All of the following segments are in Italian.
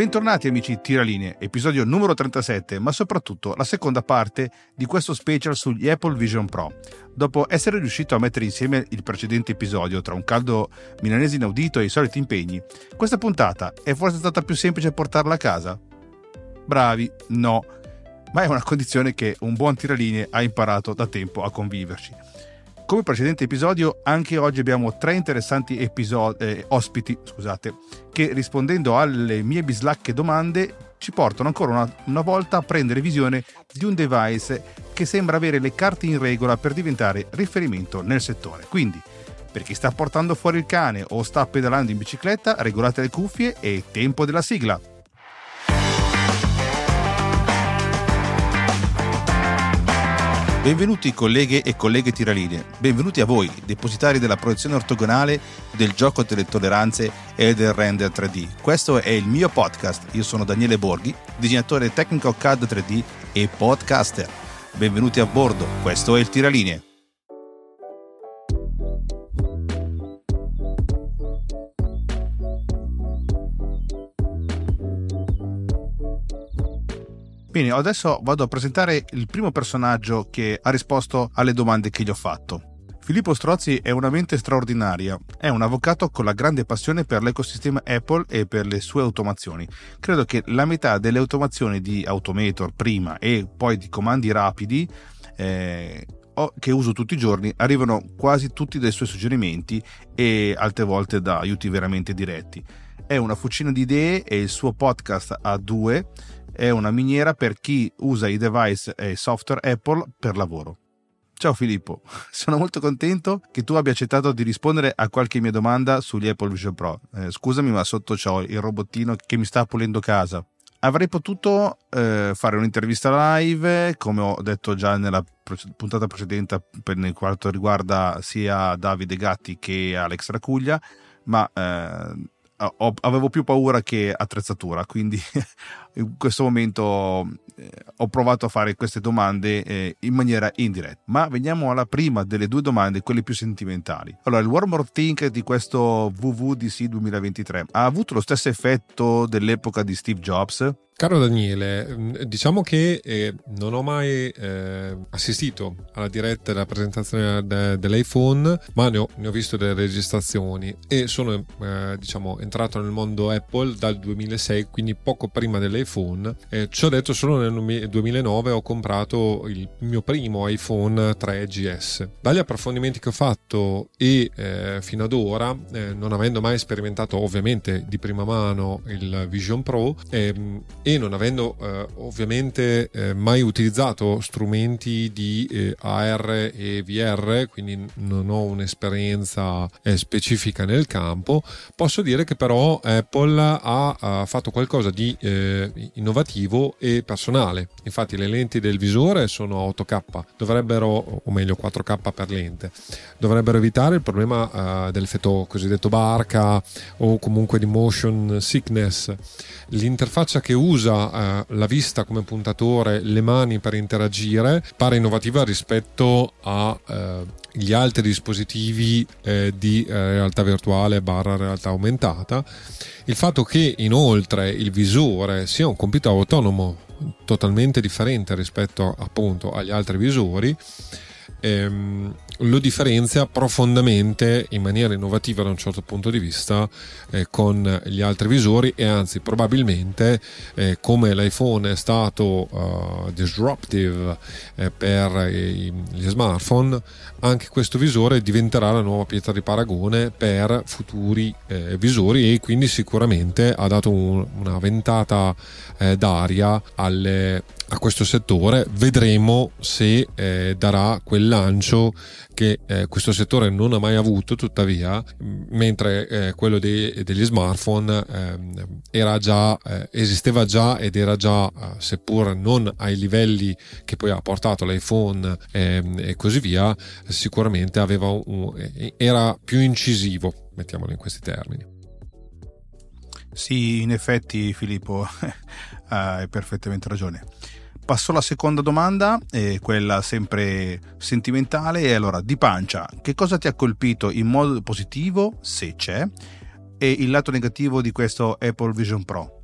Bentornati amici Tiraline, episodio numero 37, ma soprattutto la seconda parte di questo special sugli Apple Vision Pro. Dopo essere riuscito a mettere insieme il precedente episodio tra un caldo milanese inaudito e i soliti impegni, questa puntata è forse stata più semplice portarla a casa? Bravi, no, ma è una condizione che un buon tiraline ha imparato da tempo a conviverci. Come precedente episodio, anche oggi abbiamo tre interessanti episodi, eh, ospiti scusate, che rispondendo alle mie bislacche domande ci portano ancora una, una, volta a prendere visione di un device che sembra avere le carte in regola per diventare riferimento nel settore. Quindi, per chi sta portando fuori il cane o sta pedalando in bicicletta, regolate le cuffie e tempo della sigla. Benvenuti colleghe e colleghe tiraline, benvenuti a voi, depositari della proiezione ortogonale, del gioco delle tolleranze e del render 3D. Questo è il mio podcast, io sono Daniele Borghi, disegnatore tecnico CAD 3D e podcaster. Benvenuti a bordo, questo è il Tiraline. Bene, adesso vado a presentare il primo personaggio che ha risposto alle domande che gli ho fatto. Filippo Strozzi è una mente straordinaria, è un avvocato con la grande passione per l'ecosistema Apple e per le sue automazioni. Credo che la metà delle automazioni di Automator prima e poi di comandi rapidi eh, che uso tutti i giorni arrivano quasi tutti dai suoi suggerimenti e altre volte da aiuti veramente diretti. È una fucina di idee e il suo podcast a due è una miniera per chi usa i device e software Apple per lavoro. Ciao Filippo, sono molto contento che tu abbia accettato di rispondere a qualche mia domanda sugli Apple Vision Pro. Eh, scusami, ma sotto c'ho il robottino che mi sta pulendo casa. Avrei potuto eh, fare un'intervista live, come ho detto già nella puntata precedente, per quanto riguarda sia Davide Gatti che Alex Racuglia, ma eh, avevo più paura che attrezzatura, quindi in questo momento eh, ho provato a fare queste domande eh, in maniera indiretta. Ma veniamo alla prima delle due domande, quelle più sentimentali. Allora, il Warm More Think di questo WWDC 2023 ha avuto lo stesso effetto dell'epoca di Steve Jobs? Caro Daniele, mm, diciamo che eh, non ho mai eh, assistito alla diretta della presentazione de- dell'iPhone, ma ne ho, ne ho, visto delle registrazioni e sono eh, diciamo, entrato nel mondo Apple dal 2006, quindi poco prima dell'iPhone. ci ho detto solo nel 2009 ho comprato il mio primo iPhone 3GS. Dagli approfondimenti che ho fatto e eh, fino ad ora, eh, non avendo mai sperimentato ovviamente di prima mano il Vision Pro, ehm, e non avendo eh, ovviamente eh, mai utilizzato strumenti di eh, AR e VR, quindi non ho un'esperienza eh, specifica nel campo, posso dire che però Apple ha, ha fatto qualcosa di eh, innovativo e personale. Infatti le lenti del visore sono 8K, dovrebbero, o meglio 4K per lente, dovrebbero evitare il problema eh, dell'effetto cosiddetto barca o comunque di motion sickness. L'interfaccia che usa eh, la vista come puntatore, le mani per interagire, pare innovativa rispetto agli eh, altri dispositivi eh, di eh, realtà virtuale barra realtà aumentata. Il fatto che inoltre il visore sia un computer autonomo totalmente differente rispetto appunto agli altri visori ehm, lo differenzia profondamente in maniera innovativa da un certo punto di vista eh, con gli altri visori e anzi probabilmente eh, come l'iPhone è stato uh, disruptive eh, per i, gli smartphone anche questo visore diventerà la nuova pietra di paragone per futuri eh, visori e quindi sicuramente ha dato un, una ventata eh, d'aria alle a questo settore, vedremo se eh, darà quel lancio che eh, questo settore non ha mai avuto, tuttavia, mentre eh, quello dei, degli smartphone ehm, era già, eh, esisteva già ed era già, eh, seppur non ai livelli che poi ha portato l'iPhone ehm, e così via, sicuramente aveva un, era più incisivo, mettiamolo in questi termini. Sì, in effetti Filippo hai perfettamente ragione passo alla seconda domanda, quella sempre sentimentale. E allora, di pancia, che cosa ti ha colpito in modo positivo, se c'è, e il lato negativo di questo Apple Vision Pro?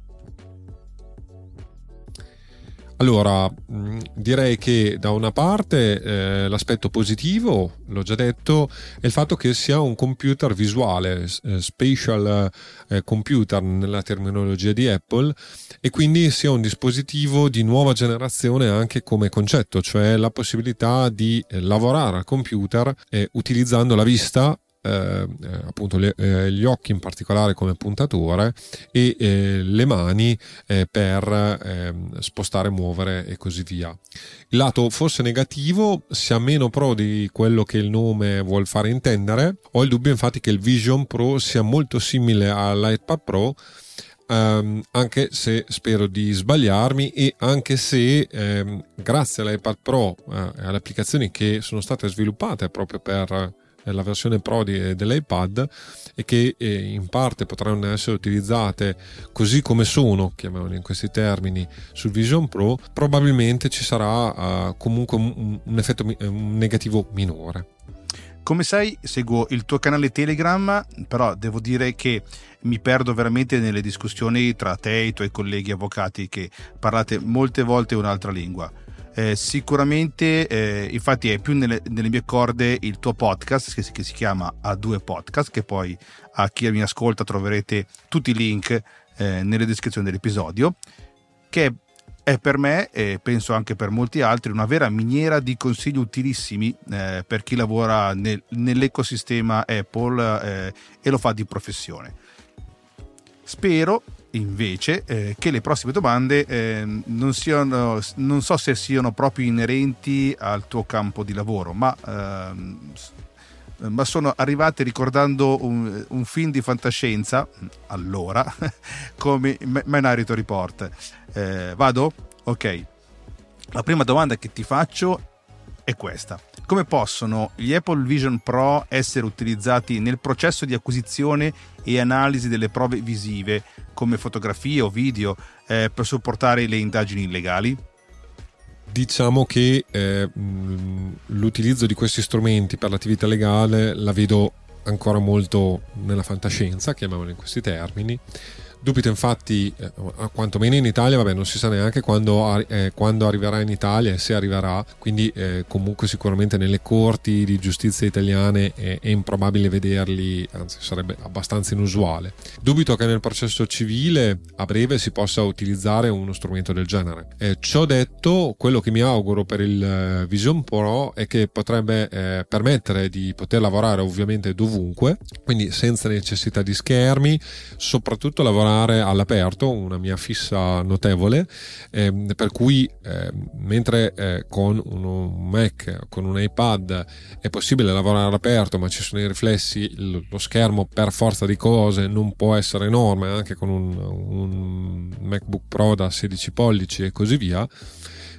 Allora, direi che da una parte eh, l'aspetto positivo, l'ho già detto, è il fatto che sia un computer visuale, eh, spatial eh, computer nella terminologia di Apple, e quindi sia un dispositivo di nuova generazione anche come concetto, cioè la possibilità di eh, lavorare al computer eh, utilizzando la vista eh, appunto le, eh, gli occhi in particolare come puntatore e eh, le mani eh, per ehm, spostare, muovere e così via. Il lato forse negativo sia meno pro di quello che il nome vuol fare intendere. Ho il dubbio infatti che il Vision Pro sia molto simile all'iPad Pro Um, anche se spero di sbagliarmi e anche se um, grazie all'iPad Pro uh, e alle applicazioni che sono state sviluppate proprio per la versione Pro di, dell'iPad e che eh, in parte potranno essere utilizzate così come sono, chiamiamole in questi termini, sul Vision Pro, probabilmente ci sarà uh, comunque un, effetto un negativo minore. Come sai, seguo il tuo canale Telegram, però devo dire che mi perdo veramente nelle discussioni tra te e i tuoi colleghi avvocati che parlate molte volte un'altra lingua. Eh, sicuramente, eh, infatti, è più nelle, nelle, mie corde il tuo podcast che si, che si, chiama A2 Podcast, che poi a chi mi ascolta troverete tutti i link eh, nelle descrizioni dell'episodio, che è per me e penso anche per molti altri una vera miniera di consigli utilissimi eh, per chi lavora nel, nell'ecosistema Apple eh, e lo fa di professione. Spero invece eh, che le prossime domande eh, non, siano, non so se siano proprio inerenti al tuo campo di lavoro, ma, ehm, ma sono arrivate ricordando un, un, film di fantascienza, allora, come Minority Report. Eh, vado? Ok. La prima domanda che ti faccio è questa. Come possono gli Apple Vision Pro essere utilizzati nel processo di acquisizione e analisi delle prove visive, come fotografie o video, eh, per supportare le indagini illegali? Diciamo che eh, l'utilizzo di questi strumenti per l'attività legale la vedo ancora molto nella fantascienza, chiamiamolo in questi termini Dubito infatti, eh, quantomeno in Italia, vabbè, non si sa neanche quando, eh, quando arriverà in Italia e se arriverà, quindi eh, comunque sicuramente nelle corti di giustizia italiane è, è, improbabile vederli, anzi sarebbe abbastanza inusuale. Dubito che nel processo civile a breve si possa utilizzare uno strumento del genere. Eh, ciò detto, quello che mi auguro per il eh, Vision Pro è che potrebbe eh, permettere di poter lavorare ovviamente dovunque, quindi senza necessità di schermi, soprattutto lavorare funzionare all'aperto, una mia fissa notevole, eh, per cui eh, mentre eh, con un Mac, con un iPad è possibile lavorare all'aperto, ma ci sono i riflessi, lo schermo per forza di cose non può essere enorme, anche con un, un MacBook Pro da 16 pollici e così via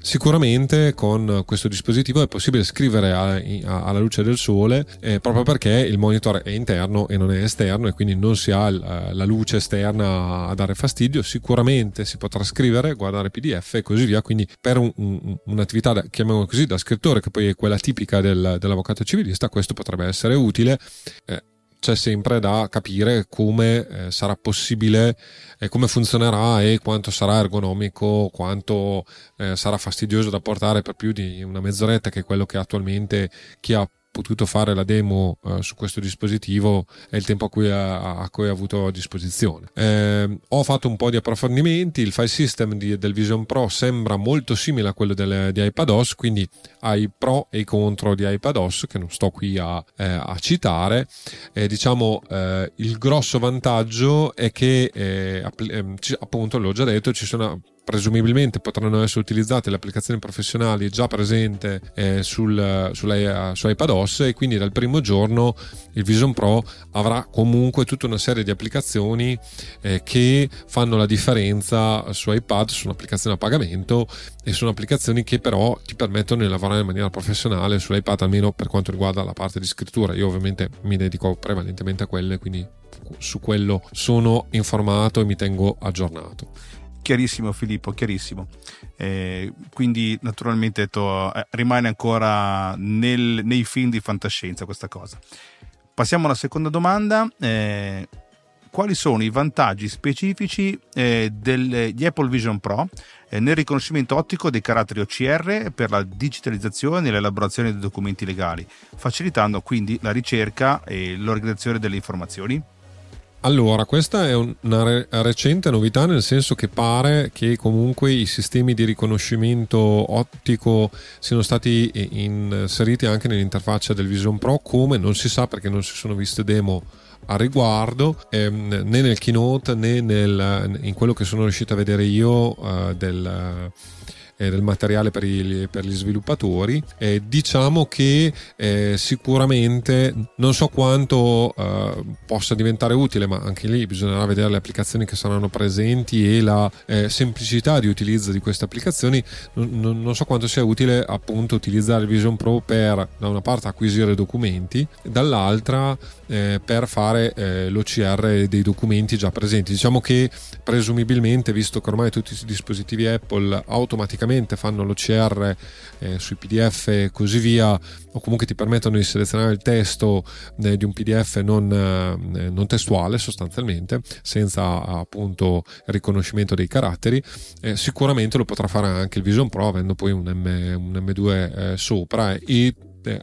Sicuramente con questo dispositivo è possibile scrivere a, a, alla luce del sole eh, proprio perché il monitor è interno e non è esterno e quindi non si ha la, la luce esterna a dare fastidio. Sicuramente si potrà scrivere, guardare PDF e così via. Quindi per un, un, un'attività, da, chiamiamola così, da scrittore, che poi è quella tipica del, dell'avvocato civilista, questo potrebbe essere utile. Eh, c'è sempre da capire come eh, sarà possibile, eh, come funzionerà e quanto sarà ergonomico, quanto eh, sarà fastidioso da portare per più di una mezz'oretta, che è quello che attualmente chi ha potuto fare la demo uh, su questo dispositivo è il tempo a cui, ha, a cui ho avuto a disposizione. Eh, ho fatto un po' di approfondimenti, il file system di, del Vision Pro sembra molto simile a quello del, di iPadOS, quindi ha i pro e i contro di iPadOS che non sto qui a, eh, a citare. Eh, diciamo eh, il grosso vantaggio è che eh, ehm, appunto l'ho già detto ci sono presumibilmente potranno essere utilizzate le applicazioni professionali già presenti eh, sul, sulla, su iPadOS e quindi dal primo giorno il Vision Pro avrà comunque tutta una serie di applicazioni eh, che fanno la differenza su iPad, su un'applicazione a pagamento e sono applicazioni che però ti permettono di lavorare in maniera professionale sull'iPad almeno per quanto riguarda la parte di scrittura. Io ovviamente mi dedico prevalentemente a quelle, quindi su quello sono informato e mi tengo aggiornato. Chiarissimo Filippo, chiarissimo. Eh, quindi naturalmente detto, eh, rimane ancora nel, nei film di fantascienza questa cosa. Passiamo alla seconda domanda. Eh, quali sono i vantaggi specifici eh, degli Apple Vision Pro eh, nel riconoscimento ottico dei caratteri OCR per la digitalizzazione e l'elaborazione dei documenti legali, facilitando quindi la ricerca e l'organizzazione delle informazioni. Allora, questa è una re- recente novità nel senso che pare che comunque i sistemi di riconoscimento ottico siano stati inseriti anche nell'interfaccia del Vision Pro, come non si sa perché non si sono viste demo a riguardo. Ehm, né nel keynote né nel, in quello che sono riuscito a vedere io uh, del eh, del materiale per, i, per, gli sviluppatori. Eh, diciamo che eh, sicuramente non so quanto eh, possa diventare utile, ma anche lì bisognerà vedere le applicazioni che saranno presenti e la eh, semplicità di utilizzo di queste applicazioni. Non, non, so quanto sia utile appunto utilizzare il Vision Pro per da una parte acquisire documenti, dall'altra per fare l'OCR dei documenti già presenti. Diciamo che presumibilmente, visto che ormai tutti i dispositivi Apple automaticamente automaticamente fanno l'OCR eh, sui PDF e così via, o comunque ti permettono di selezionare il testo eh, di un PDF non, eh, non, testuale sostanzialmente, senza appunto riconoscimento dei caratteri, eh, sicuramente lo potrà fare anche il Vision Pro avendo poi un, M, un M2 eh, sopra e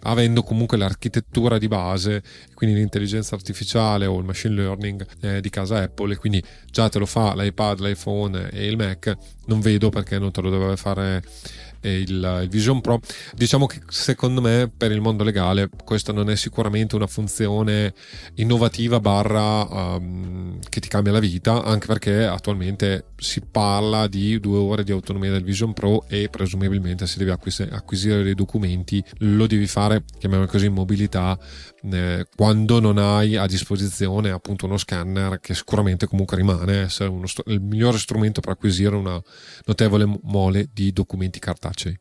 avendo comunque l'architettura di base, quindi l'intelligenza artificiale o il machine learning eh, di casa Apple, e quindi già te lo fa l'iPad, l'iPhone e il Mac, non vedo perché non te lo dovrebbe fare il, il, Vision Pro. Diciamo che secondo me per il mondo legale questa non è sicuramente una funzione innovativa barra um, che ti cambia la vita, anche perché attualmente si parla di due ore di autonomia del Vision Pro e presumibilmente se devi acquis- acquisire dei documenti lo devi fare, chiamiamolo così, in mobilità eh, quando non hai a disposizione appunto uno scanner che sicuramente comunque rimane essere st- il migliore strumento per acquisire una notevole mole di documenti cartacei.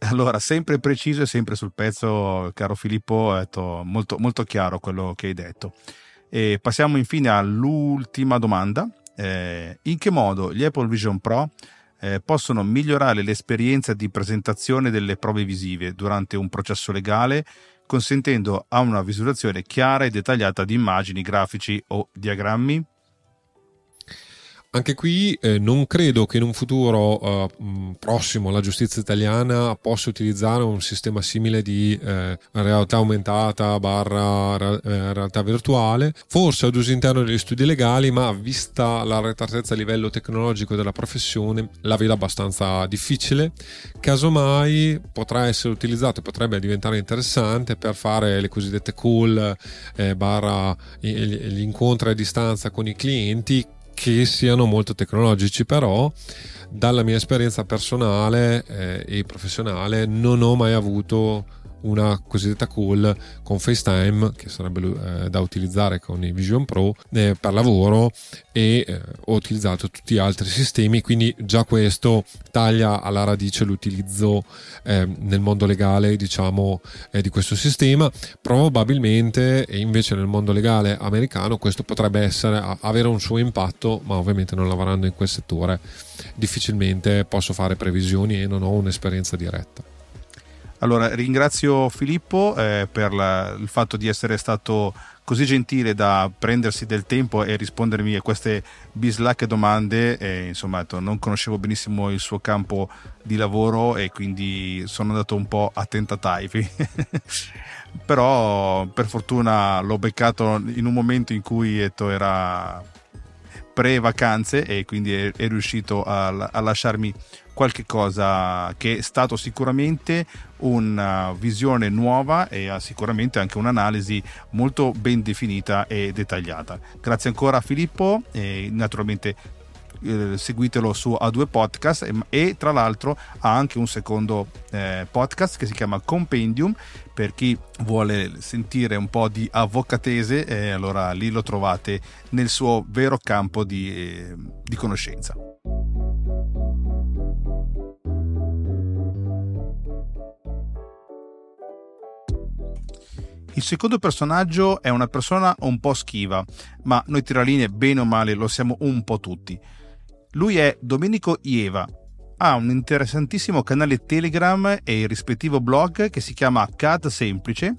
Allora, sempre preciso e sempre sul pezzo, caro Filippo, detto, molto, molto chiaro quello che hai detto. E passiamo infine all'ultima domanda. Eh, in che modo gli Apple Vision Pro eh, possono migliorare l'esperienza di presentazione delle prove visive durante un processo legale consentendo a una visualizzazione chiara e dettagliata di immagini, grafici o diagrammi? Anche qui eh, non credo che in un futuro eh, prossimo la giustizia italiana possa utilizzare un sistema simile di eh, realtà aumentata barra eh, realtà virtuale, forse ad uso interno degli studi legali, ma vista la retratezza a livello tecnologico della professione la vedo abbastanza difficile. Casomai potrà essere utilizzato e potrebbe diventare interessante per fare le cosiddette call eh, barra gli incontri a distanza con i clienti che siano molto tecnologici, però dalla mia esperienza personale eh, e professionale non ho mai avuto una cosiddetta call con FaceTime che sarebbe eh, da utilizzare con i Vision Pro eh, per lavoro e eh, ho utilizzato tutti gli altri sistemi quindi già questo taglia alla radice l'utilizzo ehm, nel mondo legale diciamo eh, di questo sistema. Probabilmente invece nel mondo legale americano questo potrebbe essere avere un suo impatto ma ovviamente non lavorando in quel settore difficilmente posso fare previsioni e non ho un'esperienza diretta allora, ringrazio Filippo eh, per la, il fatto di essere stato così gentile da prendersi del tempo e rispondermi a queste bislacche domande. E, insomma, non conoscevo benissimo il suo campo di lavoro e quindi sono andato un po' a tentative. Però per fortuna l'ho beccato in un momento in cui Eto era pre-vacanze e quindi è, è riuscito a, a lasciarmi qualche cosa che è stato sicuramente una visione nuova e ha sicuramente anche un'analisi molto ben definita e dettagliata. Grazie ancora a Filippo e naturalmente eh, seguitelo su A2 Podcast e, e, tra l'altro ha anche un secondo eh, podcast che si chiama Compendium per chi vuole sentire un po' di avvocatese eh, allora lì lo trovate nel suo vero campo di, eh, di conoscenza. Il secondo personaggio è una persona un po' schiva, ma noi tiralinee bene o male lo siamo un po' tutti. Lui è Domenico Ieva, ha un interessantissimo canale Telegram e il rispettivo blog che si chiama CAD Semplice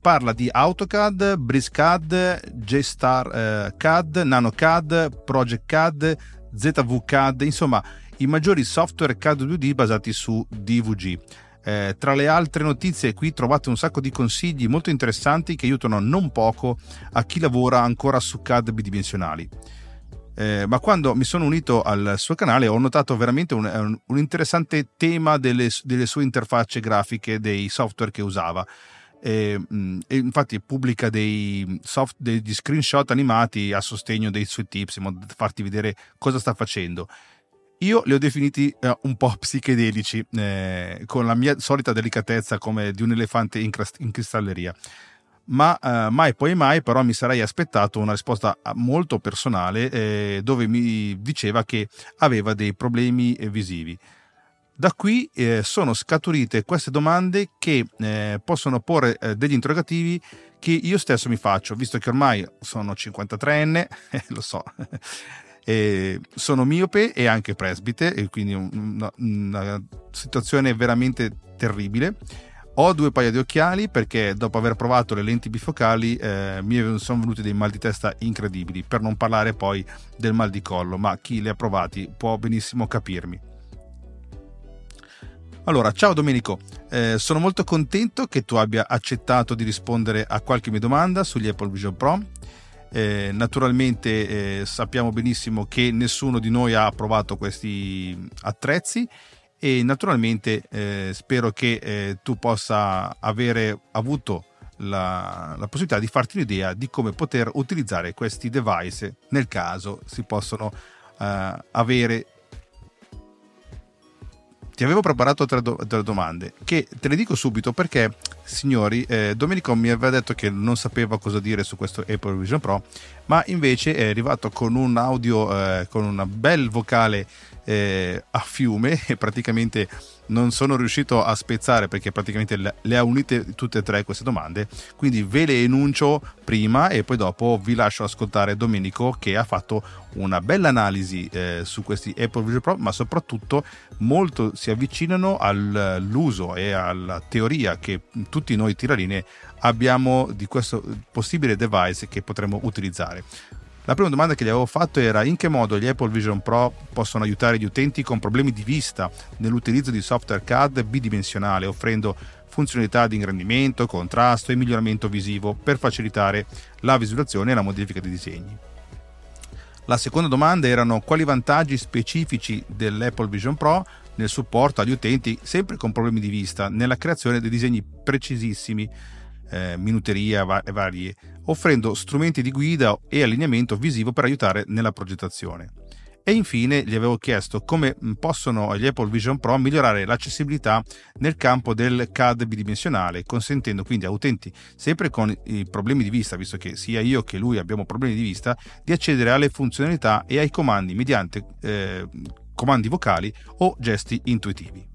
parla di AutoCAD, BrizzCAD, JStar eh, CAD, NanoCAD, Project CAD, ZVCAD, insomma i maggiori software CAD 2D basati su DVG. Eh, tra le altre notizie qui trovate un sacco di consigli molto interessanti che aiutano non poco a chi lavora ancora su CAD bidimensionali. Eh, ma quando mi sono unito al suo canale ho notato veramente un, un, interessante tema delle, delle, sue interfacce grafiche, dei software che usava. E, e infatti pubblica dei soft, degli screenshot animati a sostegno dei suoi tips in modo da farti vedere cosa sta facendo io li ho definiti eh, un po' psichedelici, eh, con la mia solita delicatezza come di un elefante in, crist- in cristalleria. Ma eh, mai poi mai, però, mi sarei aspettato una risposta ah, molto personale eh, dove mi diceva che aveva dei problemi eh, visivi. Da qui eh, sono scaturite queste domande che possono porre degli interrogativi che io stesso mi faccio, visto che ormai sono 53enne, lo so, e sono miope e anche presbite, e quindi una, una situazione veramente terribile. Ho due paia di occhiali perché dopo aver provato le lenti bifocali eh, mi sono venuti dei mal di testa incredibili, per non parlare poi del mal di collo, ma chi li ha provati può benissimo capirmi. Allora, ciao Domenico, eh, sono molto contento che tu abbia accettato di rispondere a qualche mia domanda sugli Apple Vision Pro eh, naturalmente eh, sappiamo benissimo che nessuno di noi ha provato questi attrezzi e naturalmente eh, spero che eh, tu possa avere avuto la, la, possibilità di farti un'idea di come poter utilizzare questi device nel caso si possono eh, avere ti avevo preparato tre, do- tre, domande che te le dico subito perché, signori, eh, Domenico mi aveva detto che non sapeva cosa dire su questo Apple Vision Pro, ma invece è arrivato con un audio, eh, con una bel vocale eh, a fiume. E praticamente non sono riuscito a spezzare perché praticamente le ha unite tutte e tre queste domande. Quindi ve le enuncio prima e poi dopo vi lascio ascoltare Domenico che ha fatto una bella analisi eh, su questi Apple Vision Pro ma soprattutto molto si avvicinano all'uso e alla teoria che tutti noi tiraline abbiamo di questo possibile device che potremmo utilizzare la prima domanda che gli avevo fatto era in che modo gli Apple Vision Pro possono aiutare gli utenti con problemi di vista nell'utilizzo di software CAD bidimensionale, offrendo funzionalità di ingrandimento, contrasto e miglioramento visivo per facilitare la visualizzazione e la modifica dei disegni. La seconda domanda erano quali vantaggi specifici dell'Apple Vision Pro nel supporto agli utenti sempre con problemi di vista nella creazione dei disegni precisissimi eh, minuteria va- varie, offrendo strumenti di guida e allineamento visivo per aiutare nella progettazione. E infine gli avevo chiesto come possono gli Apple Vision Pro migliorare l'accessibilità nel campo del CAD bidimensionale, consentendo quindi a utenti sempre con i problemi di vista, visto che sia io che lui abbiamo problemi di vista, di accedere alle funzionalità e ai comandi mediante eh, comandi vocali o gesti intuitivi.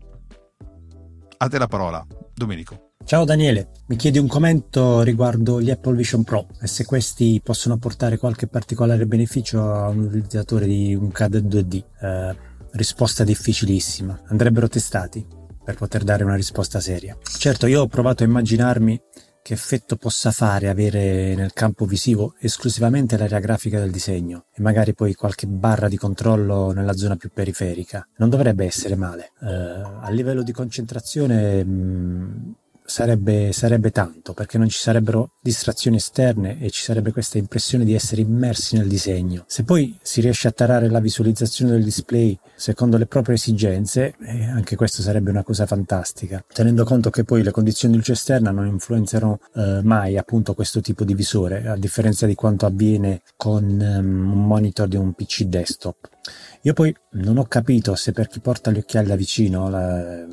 A te la parola, Domenico. Ciao Daniele, mi chiedi un commento riguardo gli Apple Vision Pro e se questi possono portare qualche particolare beneficio a un utilizzatore di un CAD 2D. Eh, risposta difficilissima, andrebbero testati per poter dare una risposta seria. Certo, io ho provato a immaginarmi che effetto possa fare avere nel campo visivo esclusivamente l'area grafica del disegno e magari poi qualche barra di controllo nella zona più periferica. Non dovrebbe essere male. Eh, a livello di concentrazione mh, mm, sarebbe, sarebbe tanto perché non ci sarebbero distrazioni esterne e ci sarebbe questa impressione di essere immersi nel disegno. Se poi si riesce a tarare la visualizzazione del display secondo le proprie esigenze, eh, anche questo sarebbe una cosa fantastica, tenendo conto che poi le condizioni di luce esterna non influenzano eh, mai appunto questo tipo di visore, a differenza di quanto avviene con um, un monitor di un PC desktop. Io poi non ho capito se per chi porta gli occhiali da vicino, la,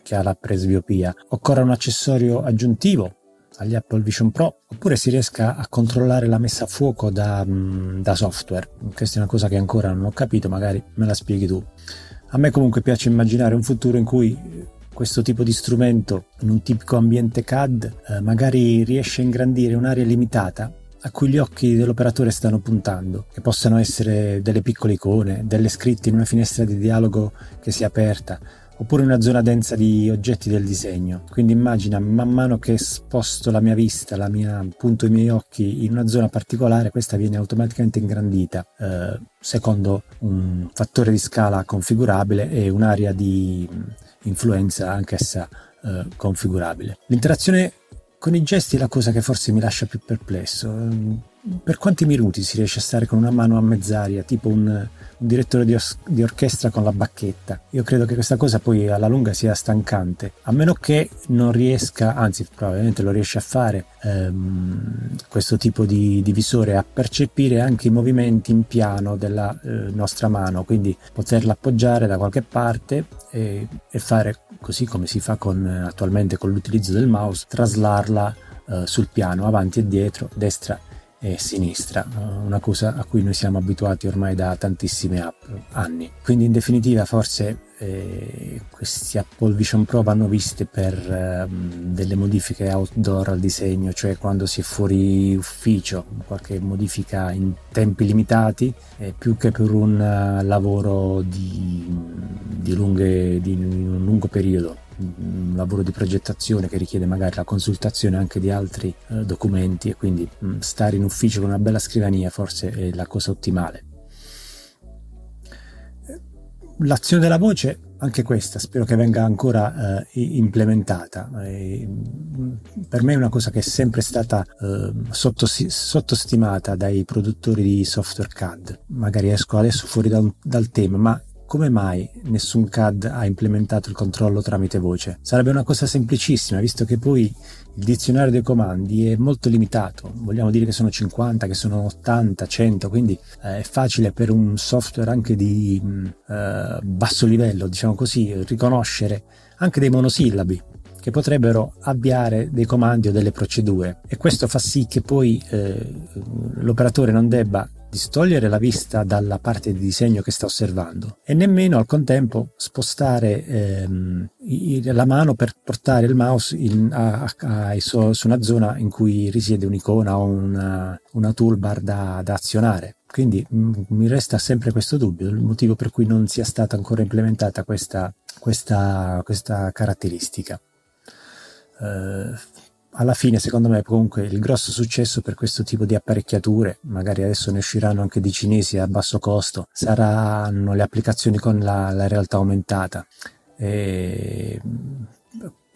che ha la presbiopia, occorra un accessorio aggiuntivo agli Apple Vision Pro oppure si riesca a controllare la messa a fuoco da, da software. Questa è una cosa che ancora non ho capito, magari me la spieghi tu. A me comunque piace immaginare un futuro in cui questo tipo di strumento in un tipico ambiente CAD eh, magari riesce a ingrandire un'area limitata a cui gli occhi dell'operatore stanno puntando, che possano essere delle piccole icone, delle scritte in una finestra di dialogo che si è aperta, oppure una zona densa di oggetti del disegno. Quindi immagina man mano che sposto la mia vista, la mia, punto i miei occhi in una zona particolare, questa viene automaticamente ingrandita eh, secondo un fattore di scala configurabile e un'area di influenza anch'essa eh, configurabile. L'interazione con i gesti la cosa che forse mi lascia più perplesso. Per quanti minuti si riesce a stare con una mano a mezz'aria, tipo un, un direttore di, os- di, orchestra con la bacchetta? Io credo che questa cosa poi alla lunga sia stancante, a meno che non riesca, anzi probabilmente lo riesce a fare, ehm, questo tipo di, di, visore, a percepire anche i movimenti in piano della eh, nostra mano, quindi poterla appoggiare da qualche parte e, e fare così come si fa con, attualmente con l'utilizzo del mouse, traslarla eh, sul piano avanti e dietro, destra e sinistra, eh, una cosa a cui noi siamo abituati ormai da tantissime app, anni. Quindi in definitiva forse eh, questi Apple Vision Pro vanno visti per eh, delle modifiche outdoor al disegno, cioè quando si è fuori ufficio, qualche modifica in tempi limitati, eh, più che per un uh, lavoro di, di, lunghe, di un lungo periodo un lavoro di progettazione che richiede magari la consultazione anche di altri eh, documenti e quindi mh, mm, stare in ufficio con una bella scrivania forse è la cosa ottimale. L'azione della voce, anche questa, spero che venga ancora eh, implementata. E, mm, per me è una cosa che è sempre stata eh, sottos- sottostimata dai produttori di software CAD. Magari esco adesso fuori da dal tema, ma come mai nessun CAD ha implementato il controllo tramite voce? Sarebbe una cosa semplicissima, visto che poi il dizionario dei comandi è molto limitato, vogliamo dire che sono 50, che sono 80, 100, quindi eh, è facile per un software anche di mm, eh, basso livello, diciamo così, riconoscere anche dei monosillabi che potrebbero avviare dei comandi o delle procedure. E questo fa sì che poi eh, l'operatore non debba distogliere la vista dalla parte di disegno che sta osservando e nemmeno al contempo spostare ehm, la mano per portare il mouse in, a, a, a, su una zona in cui risiede un'icona o una, una toolbar da, da azionare. Quindi m- mi resta sempre questo dubbio, il motivo per cui non sia stata ancora implementata questa, questa, questa caratteristica. Uh, alla fine secondo me comunque il grosso successo per questo tipo di apparecchiature, magari adesso ne usciranno anche di cinesi a basso costo, saranno le applicazioni con la, la realtà aumentata. E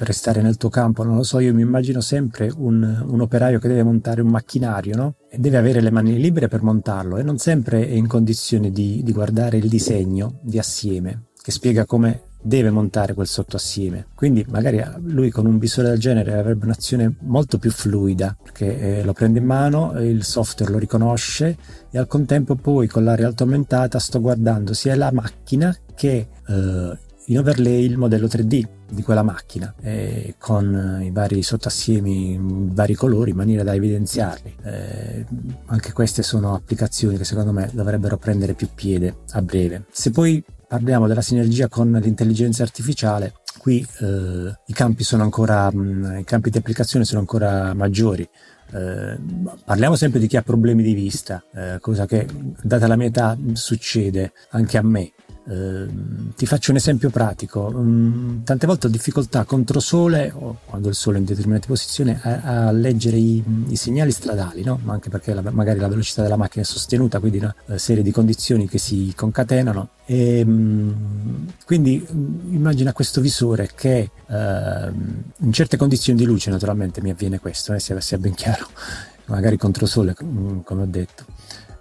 per restare nel tuo campo, non lo so, io mi immagino sempre un, un operaio che deve montare un macchinario, no? E deve avere le mani libere per montarlo e non sempre è in condizione di, di guardare il disegno di assieme che spiega come deve montare quel sottoassieme. Quindi magari lui con un visore del genere avrebbe un'azione molto più fluida perché eh, lo prende in mano, il software lo riconosce e al contempo poi con la realtà aumentata sto guardando sia la macchina che eh, in overlay il modello 3D di quella macchina eh, con i vari sottoassiemi in vari colori in maniera da evidenziarli. Eh, anche queste sono applicazioni che secondo me dovrebbero prendere più piede a breve. Se poi parliamo della sinergia con l'intelligenza artificiale, qui eh, i campi sono ancora, mh, mm, i campi di applicazione sono ancora maggiori. Eh, parliamo sempre di chi ha problemi di vista, eh, cosa che data la mia età succede anche a me. Ehm, ti faccio un esempio pratico. Um, tante volte ho difficoltà contro sole, o quando il sole è in determinate posizioni, a, a leggere i, i, segnali stradali, no? ma anche perché la, magari la velocità della macchina è sostenuta, quindi una uh, serie di condizioni che si concatenano. E, um, quindi um, immagina questo visore che uh, in certe condizioni di luce, naturalmente mi avviene questo, eh, sia, sia ben chiaro, magari contro sole, come ho detto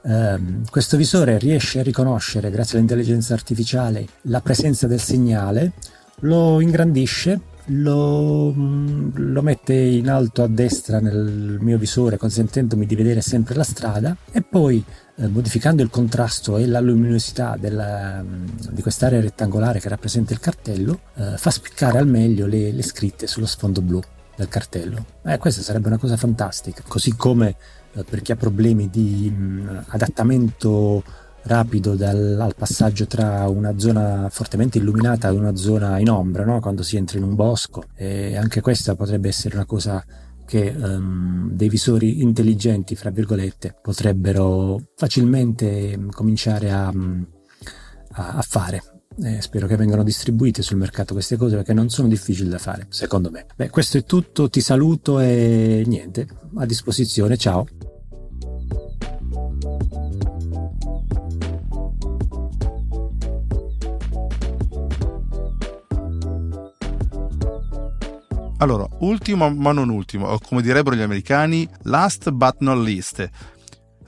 Uh, questo visore riesce a riconoscere, grazie all'intelligenza artificiale, la presenza del segnale, lo ingrandisce, lo, mm, lo, mette in alto a destra nel mio visore consentendomi di vedere sempre la strada e poi eh, modificando il contrasto e la luminosità della, mm, di quest'area rettangolare che rappresenta il cartello eh, fa spiccare al meglio le, le, scritte sullo sfondo blu del cartello. Eh, questa sarebbe una cosa fantastica, così come per chi ha problemi di mh, adattamento rapido dal, al passaggio tra una zona fortemente illuminata e una zona in ombra, no? quando si entra in un bosco. E anche questa potrebbe essere una cosa che um, dei visori intelligenti, fra virgolette, potrebbero facilmente cominciare a, a, a fare e spero che vengano distribuite sul mercato queste cose perché non sono difficili da fare, secondo me. Beh, questo è tutto, ti saluto e niente, a disposizione, ciao. Allora, ultimo ma non ultimo, o come direbbero gli americani, last but not least.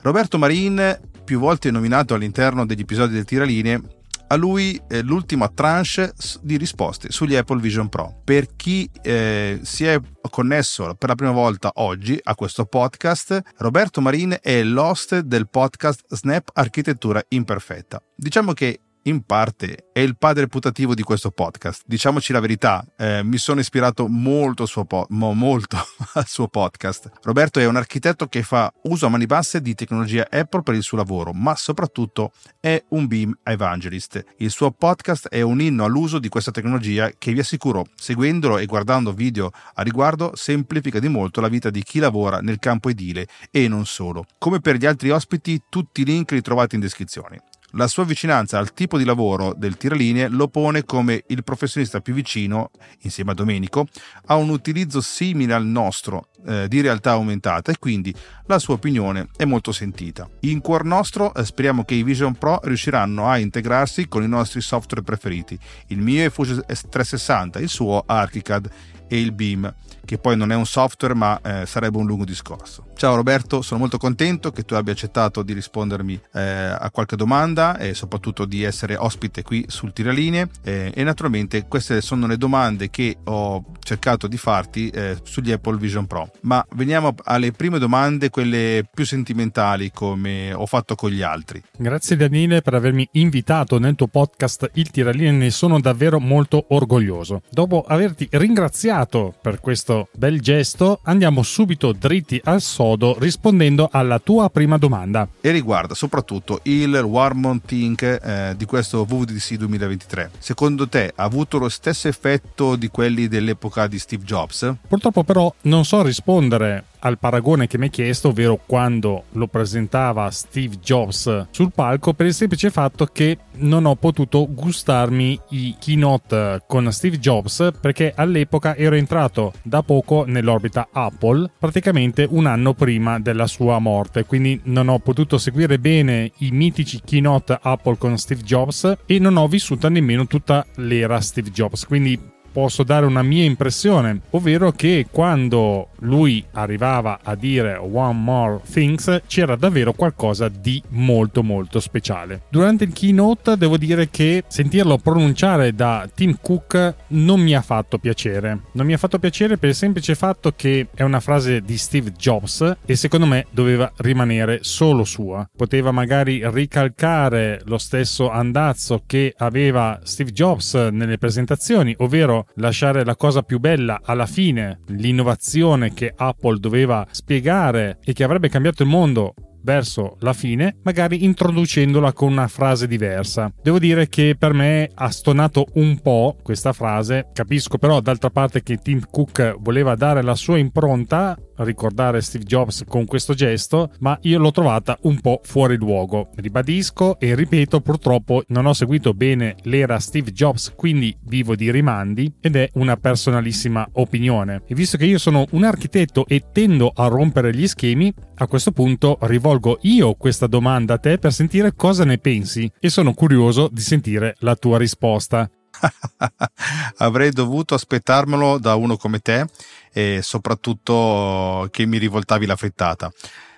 Roberto Marin, più volte nominato all'interno degli episodi del Tiralinee, a lui l'ultima tranche di risposte sugli Apple Vision Pro. Per chi eh, si è connesso per la prima volta oggi a questo podcast, Roberto Marin è l'host del podcast Snap Architettura Imperfetta. Diciamo che in parte è il padre putativo di questo podcast. Diciamoci la verità, eh, mi sono ispirato molto suo po- mo- molto al suo podcast. Roberto è un architetto che fa uso a mani basse di tecnologia Apple per il suo lavoro, ma soprattutto è un Beam Evangelist. Il suo podcast è un inno all'uso di questa tecnologia che vi assicuro, seguendolo e guardando video a riguardo, semplifica di molto la vita di chi lavora nel campo edile e non solo. Come per gli altri ospiti, tutti i link li trovate in descrizione. La sua vicinanza al tipo di lavoro del tiralinee lo pone come il professionista più vicino, insieme a Domenico, a un utilizzo simile al nostro eh, di realtà aumentata e quindi la sua opinione è molto sentita. In cuor nostro eh, speriamo che i Vision Pro riusciranno a integrarsi con i nostri software preferiti. Il mio è Fusion 360, il suo Archicad e il Beam che poi non è un software ma eh, sarebbe un lungo discorso. Ciao Roberto, sono molto contento che tu abbia accettato di rispondermi eh, a qualche domanda e soprattutto di essere ospite qui sul Tiralinee eh, e naturalmente queste sono le domande che ho cercato di farti eh, sugli Apple Vision Pro. Ma veniamo alle prime domande, quelle più sentimentali come ho fatto con gli altri. Grazie Daniele per avermi invitato nel tuo podcast Il Tiralinee, ne sono davvero molto orgoglioso. Dopo averti ringraziato per questo questo bel gesto andiamo subito dritti al sodo rispondendo alla tua prima domanda. E riguarda soprattutto il Warmont Think eh, di questo WWDC 2023. Secondo te ha avuto lo stesso effetto di quelli dell'epoca di Steve Jobs? Purtroppo però non so rispondere al paragone che mi hai chiesto, ovvero quando lo presentava Steve Jobs sul palco, per il semplice fatto che non ho potuto gustarmi i keynote con Steve Jobs perché all'epoca ero entrato da poco nell'orbita Apple, praticamente un anno prima della sua morte, quindi non ho potuto seguire bene i mitici keynote Apple con Steve Jobs e non ho vissuto nemmeno tutta l'era Steve Jobs, quindi posso dare una mia impressione, ovvero che quando lui arrivava a dire One More Things c'era davvero qualcosa di molto molto speciale. Durante il keynote devo dire che sentirlo pronunciare da Tim Cook non mi ha fatto piacere. Non mi ha fatto piacere per il semplice fatto che è una frase di Steve Jobs e secondo me doveva rimanere solo sua. Poteva magari ricalcare lo stesso andazzo che aveva Steve Jobs nelle presentazioni, ovvero lasciare la cosa più bella alla fine, l'innovazione che Apple doveva spiegare e che avrebbe cambiato il mondo verso la fine, magari introducendola con una frase diversa. Devo dire che per me ha stonato un po' questa frase, capisco però d'altra parte che Tim Cook voleva dare la sua impronta ricordare Steve Jobs con questo gesto, ma io l'ho trovata un po' fuori luogo. Ribadisco e ripeto, purtroppo non ho seguito bene l'era Steve Jobs, quindi vivo di rimandi ed è una personalissima opinione. E visto che io sono un architetto e tendo a rompere gli schemi, a questo punto rivolgo io questa domanda a te per sentire cosa ne pensi e sono curioso di sentire la tua risposta. Avrei dovuto aspettarmelo da uno come te e soprattutto che mi rivoltavi la frittata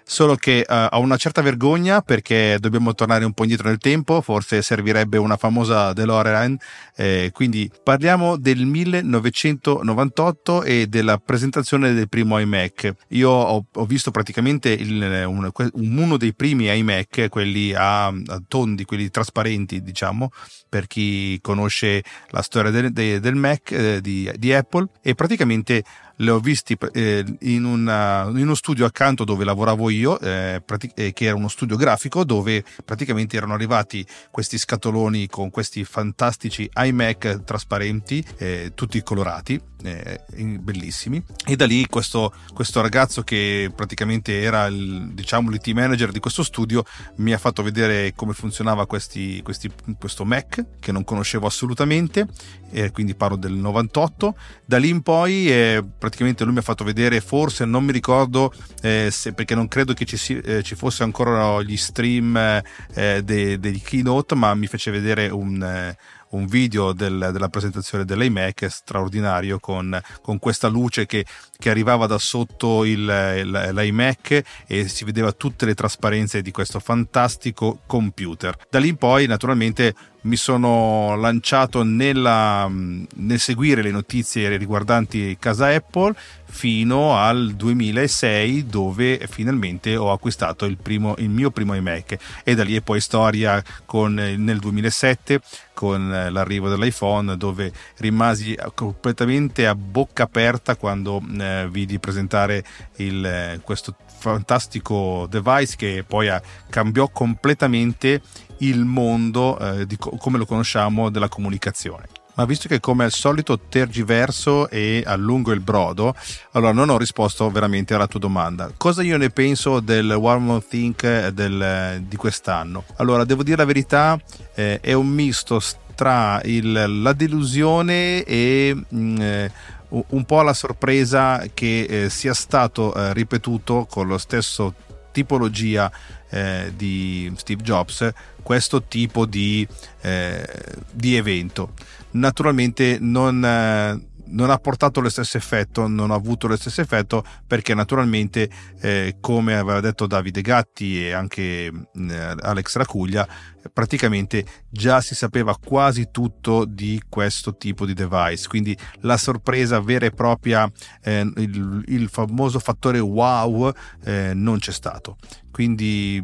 solo che uh, ho una certa vergogna perché dobbiamo tornare un po' indietro nel tempo, forse servirebbe una famosa DeLorean, eh, quindi parliamo del 1998 e della presentazione del primo iMac. Io ho, ho visto praticamente il, un, uno dei primi iMac, quelli a, a, tondi, quelli trasparenti, diciamo, per chi conosce la storia del, del Mac eh, di, di Apple, e praticamente le ho visti eh, in, una, in, uno studio accanto dove lavoravo io, eh, eh, che era uno studio grafico dove praticamente erano arrivati questi scatoloni con questi fantastici iMac trasparenti, eh, tutti colorati, eh, bellissimi. E da lì questo, questo ragazzo che praticamente era il, diciamo, l'IT manager di questo studio mi ha fatto vedere come funzionava questi, questi, questo Mac che non conoscevo assolutamente, eh, quindi parlo del 98. Da lì in poi eh, praticamente lui mi ha fatto vedere, forse non mi ricordo eh, se, perché non credo che ci, si, eh, ci fosse ancora gli stream eh, dei, dei keynote, ma mi fece vedere un eh, un video del, della presentazione dell'iMac straordinario con, con questa luce che, che, arrivava da sotto il, il, l'iMac e si vedeva tutte le trasparenze di questo fantastico computer. Da lì in poi naturalmente mi sono lanciato nella, nel seguire le notizie riguardanti casa Apple fino al 2006 dove finalmente ho acquistato il, primo, il mio primo iMac e da lì è poi storia con, nel 2007 con l'arrivo dell'iPhone dove rimasi completamente a bocca aperta quando eh, vidi presentare il, questo fantastico device che poi cambiò completamente il mondo eh, di co- come lo conosciamo della comunicazione. Ma visto che come al solito tergiverso e allungo il brodo, allora non ho risposto veramente alla tua domanda. Cosa io ne penso del One More Think del, di quest'anno? Allora, devo dire la verità, eh, è un misto tra il, la delusione e mh, mm, eh, un po' la sorpresa che eh, sia stato eh, ripetuto con lo stesso tipologia eh, di Steve Jobs questo tipo di, eh, di evento. Naturalmente non, eh, non ha portato lo stesso effetto, non ha avuto lo stesso effetto perché naturalmente, eh, come aveva detto Davide Gatti e anche eh, Alex Racuglia, praticamente già si sapeva quasi tutto di questo tipo di device, quindi la sorpresa vera e propria, eh, il, il, famoso fattore wow eh, non c'è stato. Quindi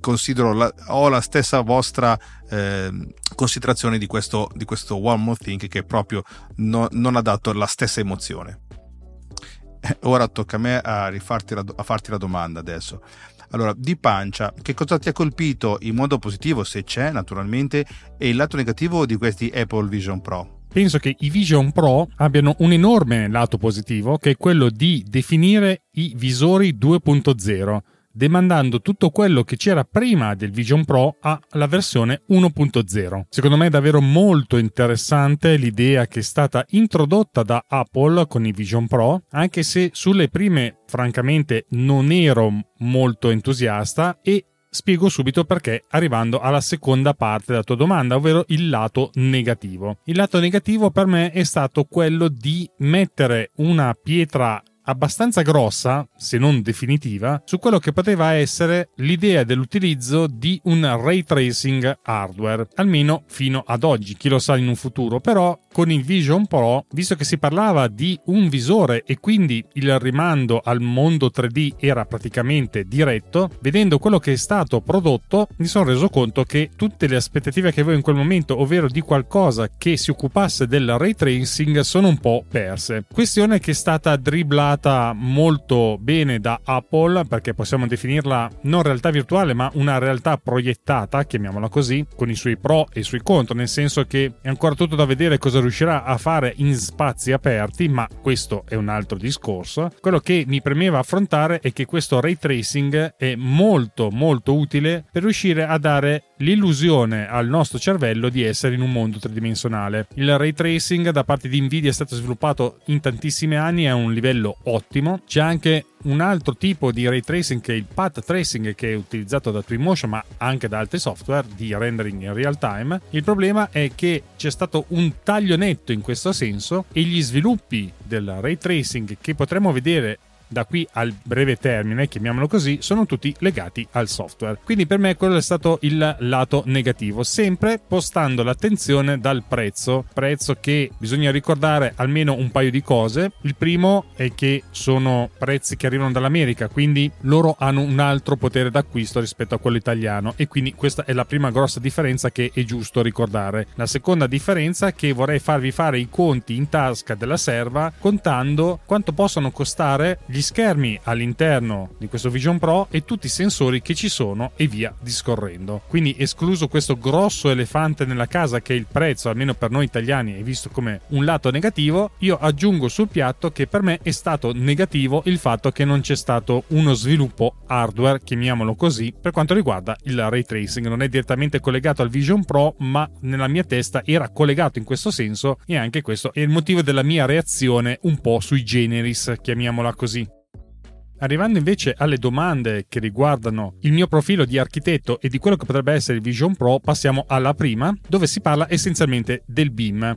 considero la, ho la stessa vostra eh, considerazione di questo, di questo One More Thing che proprio no, non ha dato la stessa emozione. Eh, ora tocca a me a, la, a farti la domanda adesso. Allora, di pancia, che cosa ti ha colpito in modo positivo, se c'è naturalmente, e il lato negativo di questi Apple Vision Pro? Penso che i Vision Pro abbiano un enorme lato positivo, che è quello di definire i visori 2.0 demandando tutto quello che c'era prima del Vision Pro alla versione 1.0. Secondo me è davvero molto interessante l'idea che è stata introdotta da Apple con i Vision Pro, anche se sulle prime francamente non ero molto entusiasta e Spiego subito perché arrivando alla seconda parte della tua domanda, ovvero il lato negativo. Il lato negativo per me è stato quello di mettere una pietra abbastanza grossa, se non definitiva, su quello che poteva essere l'idea dell'utilizzo di un ray tracing hardware, almeno fino ad oggi, chi lo sa in un futuro, però con il Vision Pro, visto che si parlava di un visore e quindi il rimando al mondo 3D era praticamente diretto, vedendo quello che è stato prodotto, mi sono reso conto che tutte le aspettative che avevo in quel momento, ovvero di qualcosa che si occupasse del ray tracing, sono un po' perse. Questione che è stata dribblata molto bene da Apple, perché possiamo definirla non realtà virtuale, ma una realtà proiettata, chiamiamola così, con i suoi pro e i suoi contro, nel senso che è ancora tutto da vedere cosa riuscirà a fare in spazi aperti, ma questo è un altro discorso. Quello che mi premeva affrontare è che questo ray tracing è molto molto utile per riuscire a dare l'illusione al nostro cervello di essere in un mondo tridimensionale. Il ray tracing da parte di Nvidia è stato sviluppato in tantissimi anni, è un livello ottimo. C'è anche un altro tipo di ray tracing che è il path tracing che è utilizzato da Twinmotion ma anche da altri software di rendering in real time. Il problema è che c'è stato un taglio netto in questo senso e gli sviluppi del ray tracing che potremmo vedere da qui al breve termine, chiamiamolo così, sono tutti legati al software. Quindi per me quello è stato il lato negativo, sempre spostando l'attenzione dal prezzo, prezzo che bisogna ricordare almeno un paio di cose. Il primo è che sono prezzi che arrivano dall'America, quindi loro hanno un altro potere d'acquisto rispetto a quello italiano e quindi questa è la prima grossa differenza che è giusto ricordare. La seconda differenza è che vorrei farvi fare i conti in tasca della serva contando quanto possono costare gli schermi all'interno di questo Vision Pro e tutti i sensori che ci sono e via discorrendo. Quindi escluso questo grosso elefante nella casa che è il prezzo, almeno per noi italiani, è visto come un lato negativo, io aggiungo sul piatto che per me è stato negativo il fatto che non c'è stato uno sviluppo hardware, chiamiamolo così, per quanto riguarda il ray tracing. Non è direttamente collegato al Vision Pro, ma nella mia testa era collegato in questo senso e anche questo è il motivo della mia reazione un po' sui generis, chiamiamola così. Arrivando invece alle domande che riguardano il mio profilo di architetto e di quello che potrebbe essere il Vision Pro, passiamo alla prima, dove si parla essenzialmente del BIM.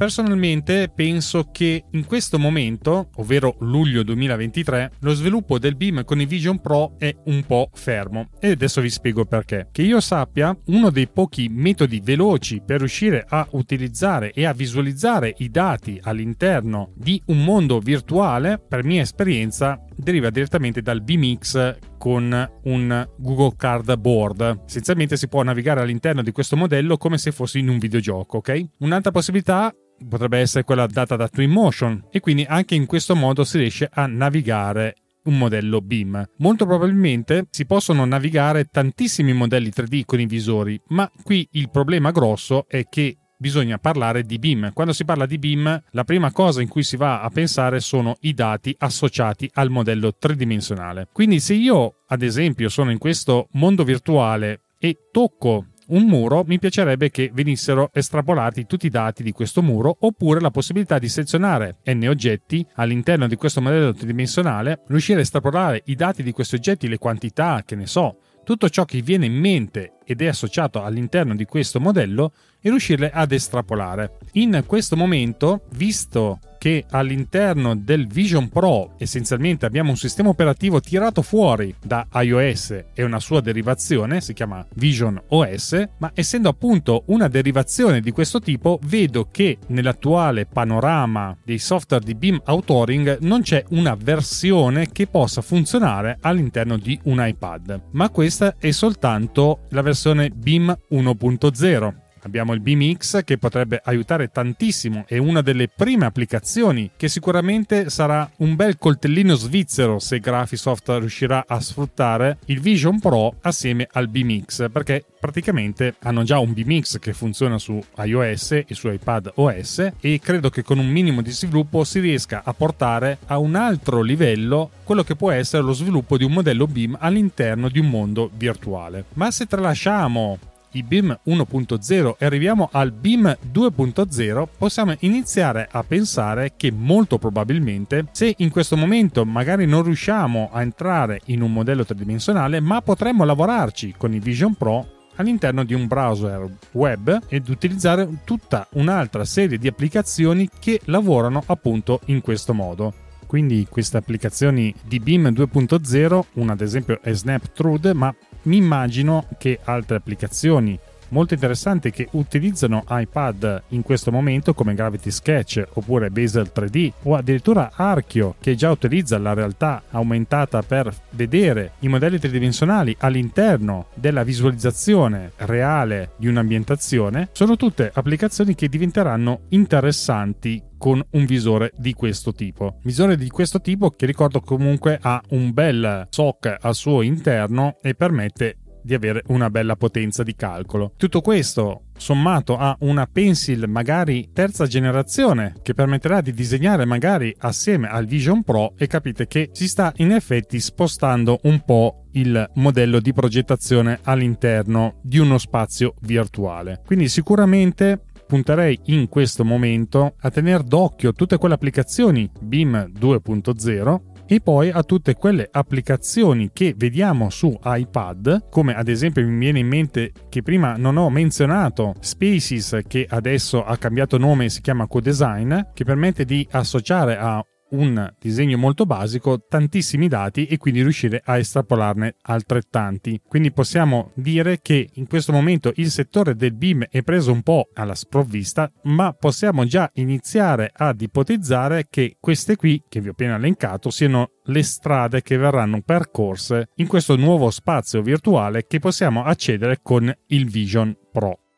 Personalmente penso che in questo momento, ovvero luglio 2023, lo sviluppo del BIM con i Vision Pro è un po' fermo e adesso vi spiego perché. Che io sappia, uno dei pochi metodi veloci per riuscire a utilizzare e a visualizzare i dati all'interno di un mondo virtuale, per mia esperienza, deriva direttamente dal BMX con un Google Card Board. Essenzialmente si può navigare all'interno di questo modello come se fosse in un videogioco, ok? Un'altra possibilità potrebbe essere quella data da Twinmotion e quindi anche in questo modo si riesce a navigare un modello BIM. Molto probabilmente si possono navigare tantissimi modelli 3D con i visori, ma qui il problema grosso è che bisogna parlare di BIM. Quando si parla di BIM, la prima cosa in cui si va a pensare sono i dati associati al modello tridimensionale. Quindi se io, ad esempio, sono in questo mondo virtuale e tocco un muro, mi piacerebbe che venissero estrapolati tutti i dati di questo muro oppure la possibilità di selezionare n oggetti all'interno di questo modello tridimensionale, riuscire a estrapolare i dati di questi oggetti, le quantità, che ne so, tutto ciò che viene in mente ed è associato all'interno di questo modello e riuscirle ad estrapolare. In questo momento, visto che all'interno del Vision Pro essenzialmente abbiamo un sistema operativo tirato fuori da iOS e una sua derivazione, si chiama Vision OS, ma essendo appunto una derivazione di questo tipo, vedo che nell'attuale panorama dei software di BIM Authoring non c'è una versione che possa funzionare all'interno di un iPad, ma questa è soltanto la versione BIM 1.0 Abbiamo il BMX che potrebbe aiutare tantissimo, è una delle prime applicazioni che sicuramente sarà un bel coltellino svizzero se Graphisoft riuscirà a sfruttare il Vision Pro assieme al BMX, perché praticamente hanno già un BMX che funziona su iOS e su iPad OS e credo che con un minimo di sviluppo si riesca a portare a un altro livello quello che può essere lo sviluppo di un modello BIM all'interno di un mondo virtuale. Ma se tralasciamo i BIM 1.0 e arriviamo al BIM 2.0, possiamo iniziare a pensare che molto probabilmente, se in questo momento magari non riusciamo a entrare in un modello tridimensionale, ma potremmo lavorarci con i Vision Pro all'interno di un browser web ed utilizzare tutta un'altra serie di applicazioni che lavorano appunto in questo modo. Quindi queste applicazioni di BIM 2.0, una ad esempio è SnapTrude, ma mi immagino che altre applicazioni molto interessanti che utilizzano iPad in questo momento come Gravity Sketch oppure Basel 3D o addirittura Archio che già utilizza la realtà aumentata per vedere i modelli tridimensionali all'interno della visualizzazione reale di un'ambientazione sono tutte applicazioni che diventeranno interessanti con un visore di questo tipo. Visore di questo tipo che ricordo comunque ha un bel SOC al suo interno e permette di avere una bella potenza di calcolo. Tutto questo sommato a una pencil magari terza generazione che permetterà di disegnare magari assieme al Vision Pro e capite che si sta in effetti spostando un po' il modello di progettazione all'interno di uno spazio virtuale. Quindi sicuramente punterei in questo momento a tenere d'occhio tutte quelle applicazioni BIM 2.0 e poi a tutte quelle applicazioni che vediamo su iPad, come ad esempio mi viene in mente che prima non ho menzionato Spaces che adesso ha cambiato nome e si chiama CoDesign, che permette di associare a un disegno molto basico tantissimi dati e quindi riuscire a estrapolarne altrettanti. Quindi possiamo dire che in questo momento il settore del BIM è preso un po' alla sprovvista, ma possiamo già iniziare ad ipotizzare che queste qui, che vi ho appena elencato, siano le strade che verranno percorse in questo nuovo spazio virtuale che possiamo accedere con il Vision Pro.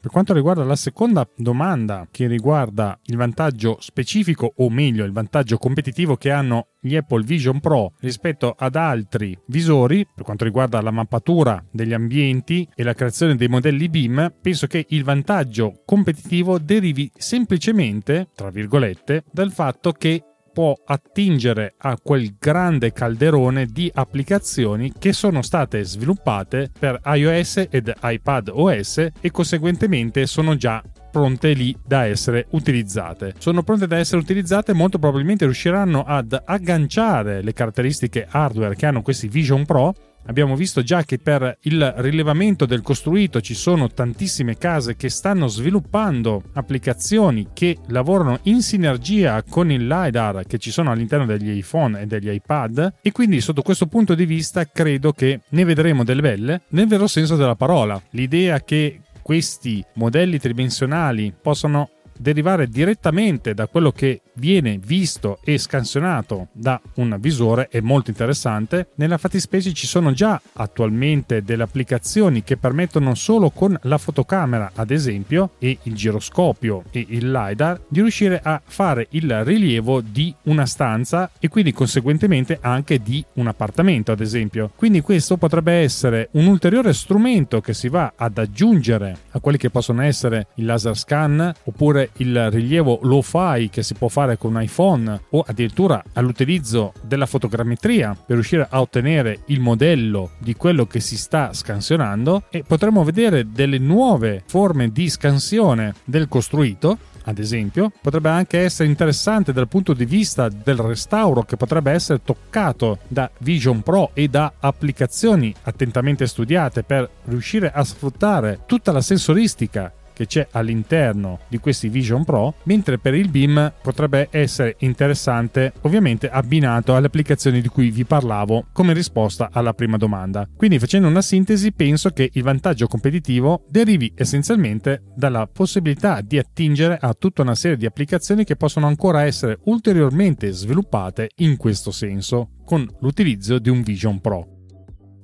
Per quanto riguarda la seconda domanda, che riguarda il vantaggio specifico, o meglio, il vantaggio competitivo che hanno gli Apple Vision Pro rispetto ad altri visori, per quanto riguarda la mappatura degli ambienti e la creazione dei modelli BIM, penso che il vantaggio competitivo derivi semplicemente, tra virgolette, dal fatto che può attingere a quel grande calderone di applicazioni che sono state sviluppate per iOS ed iPad OS e conseguentemente sono già pronte lì da essere utilizzate. Sono pronte da essere utilizzate, molto probabilmente riusciranno ad agganciare le caratteristiche hardware che hanno questi Vision Pro Abbiamo visto già che per il rilevamento del costruito ci sono tantissime case che stanno sviluppando applicazioni che lavorano in sinergia con il LiDAR che ci sono all'interno degli iPhone e degli iPad e quindi sotto questo punto di vista credo che ne vedremo delle belle nel vero senso della parola. L'idea che questi modelli tridimensionali possano derivare direttamente da quello che viene visto e scansionato da un visore è molto interessante. Nella fattispecie ci sono già attualmente delle applicazioni che permettono solo con la fotocamera, ad esempio, e il giroscopio e il LiDAR di riuscire a fare il rilievo di una stanza e quindi conseguentemente anche di un appartamento, ad esempio. Quindi questo potrebbe essere un ulteriore strumento che si va ad aggiungere a quelli che possono essere il laser scan oppure il rilievo lo-fi che si può fare con un iPhone o addirittura all'utilizzo della fotogrammetria per riuscire a ottenere il modello di quello che si sta scansionando e potremo vedere delle nuove forme di scansione del costruito ad esempio, potrebbe anche essere interessante dal punto di vista del restauro che potrebbe essere toccato da Vision Pro e da applicazioni attentamente studiate per riuscire a sfruttare tutta la sensoristica che c'è all'interno di questi Vision Pro, mentre per il BIM potrebbe essere interessante ovviamente abbinato alle applicazioni di cui vi parlavo come risposta alla prima domanda. Quindi facendo una sintesi penso che il vantaggio competitivo derivi essenzialmente dalla possibilità di attingere a tutta una serie di applicazioni che possono ancora essere ulteriormente sviluppate in questo senso con l'utilizzo di un Vision Pro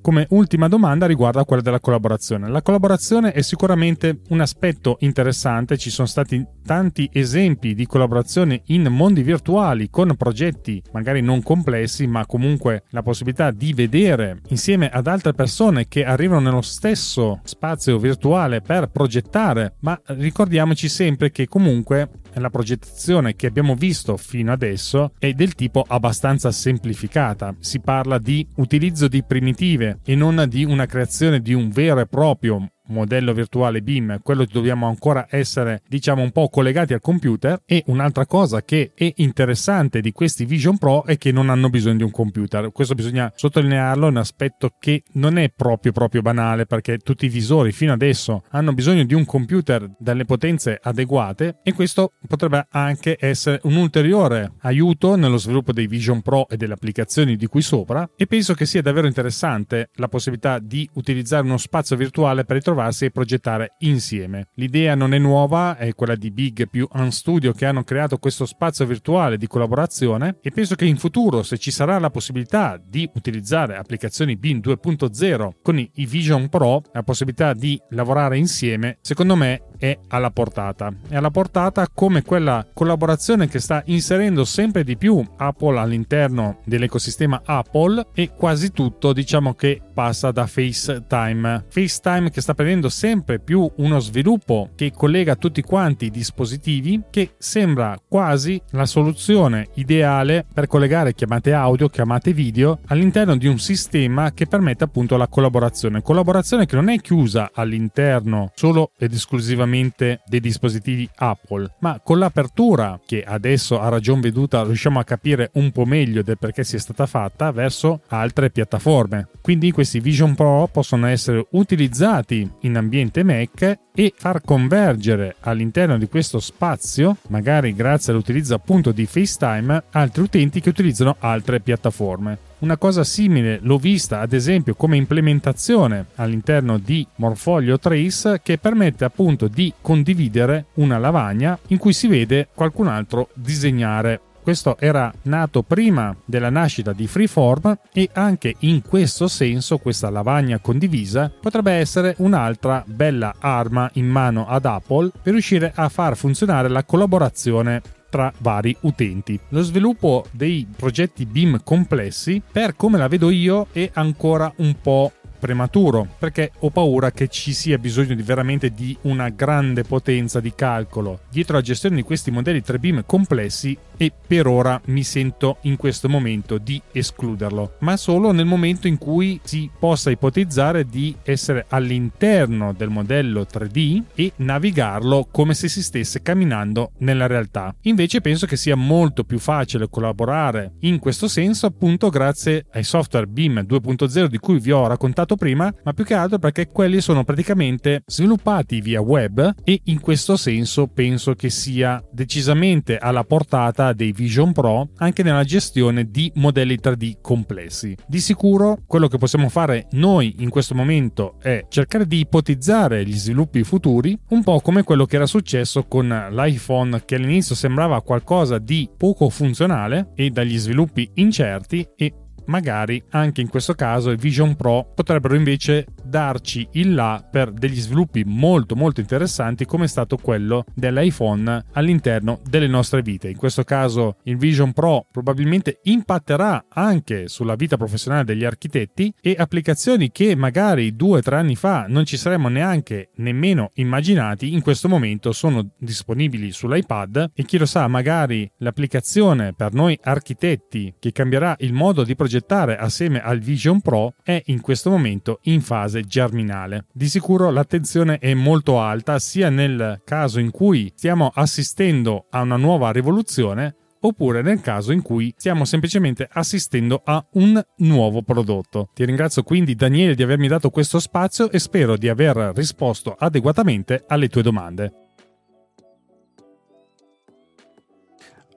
come ultima domanda riguarda quella della collaborazione. La collaborazione è sicuramente un aspetto interessante, ci sono stati tanti esempi di collaborazione in mondi virtuali con progetti magari non complessi, ma comunque la possibilità di vedere insieme ad altre persone che arrivano nello stesso spazio virtuale per progettare, ma ricordiamoci sempre che comunque la progettazione che abbiamo visto fino adesso è del tipo abbastanza semplificata. Si parla di utilizzo di primitive e non di una creazione di un vero e proprio modello virtuale BIM, quello dobbiamo ancora essere diciamo un po' collegati al computer. E un'altra cosa che è interessante di questi Vision Pro è che non hanno bisogno di un computer, questo bisogna sottolinearlo, è un aspetto che non è proprio proprio banale perché tutti i visori fino adesso hanno bisogno di un computer dalle potenze adeguate e questo potrebbe anche essere un ulteriore aiuto nello sviluppo dei Vision Pro e delle applicazioni di cui sopra. E penso che sia davvero interessante la possibilità di utilizzare uno spazio virtuale per ritrovare trovarsi e progettare insieme. L'idea non è nuova, è quella di Big più Unstudio che hanno creato questo spazio virtuale di collaborazione e penso che in futuro se ci sarà la possibilità di utilizzare applicazioni BIM 2.0 con i Vision Pro, la possibilità di lavorare insieme, secondo me è alla portata. È alla portata come quella collaborazione che sta inserendo sempre di più Apple all'interno dell'ecosistema Apple e quasi tutto diciamo che passa da FaceTime. FaceTime che sta prendendo sempre più uno sviluppo che collega tutti quanti i dispositivi che sembra quasi la soluzione ideale per collegare chiamate audio, chiamate video all'interno di un sistema che permette appunto la collaborazione. Collaborazione che non è chiusa all'interno solo ed esclusivamente dei dispositivi Apple, ma con l'apertura che adesso a ragion veduta riusciamo a capire un po' meglio del perché sia stata fatta verso altre piattaforme Quindi questi Vision Pro possono essere utilizzati in ambiente Mac e far convergere all'interno di questo spazio, magari grazie all'utilizzo appunto di FaceTime, altri utenti che utilizzano altre piattaforme. Una cosa simile l'ho vista ad esempio come implementazione all'interno di Morfolio Trace che permette appunto di condividere una lavagna in cui si vede qualcun altro disegnare questo era nato prima della nascita di Freeform e anche in questo senso questa lavagna condivisa potrebbe essere un'altra bella arma in mano ad Apple per riuscire a far funzionare la collaborazione tra vari utenti. Lo sviluppo dei progetti BIM complessi, per come la vedo io, è ancora un po' prematuro perché ho paura che ci sia bisogno di veramente di una grande potenza di calcolo dietro la gestione di questi modelli 3BIM complessi e per ora mi sento in questo momento di escluderlo, ma solo nel momento in cui si possa ipotizzare di essere all'interno del modello 3D e navigarlo come se si stesse camminando nella realtà. Invece penso che sia molto più facile collaborare in questo senso appunto grazie ai software BIM 2.0 di cui vi ho raccontato prima, ma più che altro perché quelli sono praticamente sviluppati via web e in questo senso penso che sia decisamente alla portata dei Vision Pro anche nella gestione di modelli 3D complessi. Di sicuro quello che possiamo fare noi in questo momento è cercare di ipotizzare gli sviluppi futuri, un po' come quello che era successo con l'iPhone che all'inizio sembrava qualcosa di poco funzionale e dagli sviluppi incerti e magari anche in questo caso i Vision Pro potrebbero invece darci il là per degli sviluppi molto molto interessanti come è stato quello dell'iPhone all'interno delle nostre vite. In questo caso il Vision Pro probabilmente impatterà anche sulla vita professionale degli architetti e applicazioni che magari due o tre anni fa non ci saremmo neanche nemmeno immaginati in questo momento sono disponibili sull'iPad e chi lo sa magari l'applicazione per noi architetti che cambierà il modo di progettare progettare assieme al Vision Pro è in questo momento in fase germinale. Di sicuro l'attenzione è molto alta sia nel caso in cui stiamo assistendo a una nuova rivoluzione oppure nel caso in cui stiamo semplicemente assistendo a un nuovo prodotto. Ti ringrazio quindi Daniele di avermi dato questo spazio e spero di aver risposto adeguatamente alle tue domande.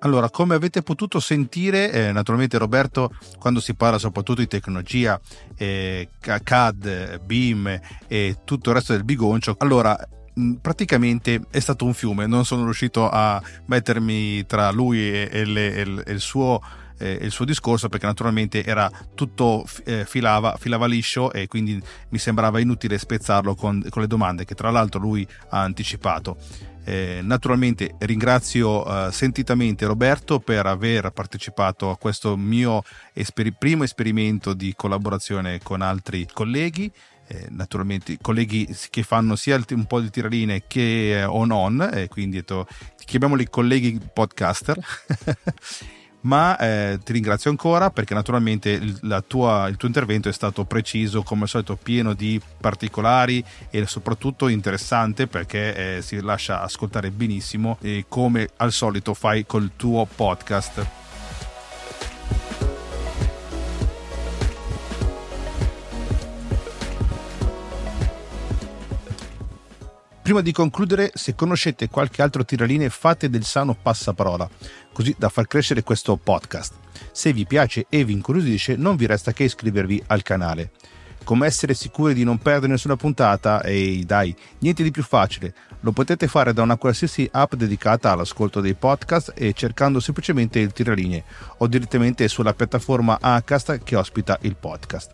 Allora, come avete potuto sentire, eh, naturalmente Roberto, quando si parla soprattutto di tecnologia, eh, CAD, BIM e tutto il resto del bigoncio, allora praticamente è stato un fiume, non sono riuscito a mettermi tra lui e, e, le, e, e il suo eh, il suo discorso perché naturalmente era tutto eh, filava, filava, liscio e quindi mi sembrava inutile spezzarlo con, con, le domande che tra l'altro lui ha anticipato. Eh, naturalmente ringrazio eh, sentitamente Roberto per aver partecipato a questo mio esper- primo esperimento di collaborazione con altri colleghi. Eh, naturalmente colleghi che fanno sia un po' di tiraline che eh, o non, eh, quindi chiamiamoli colleghi podcaster. ma eh, ti ringrazio ancora perché naturalmente il, tua, il, tuo intervento è stato preciso, come al solito pieno di particolari e soprattutto interessante perché eh, si lascia ascoltare benissimo e come al solito fai col tuo podcast. Prima di concludere, se conoscete qualche altro tiraline, fate del sano passaparola, così da far crescere questo podcast. Se vi piace e vi incuriosisce, non vi resta che iscrivervi al canale. Come essere sicuri di non perdere nessuna puntata? Ehi, dai, niente di più facile. Lo potete fare da una qualsiasi app dedicata all'ascolto dei podcast e cercando semplicemente il tiraline o direttamente sulla piattaforma Acast che ospita il podcast.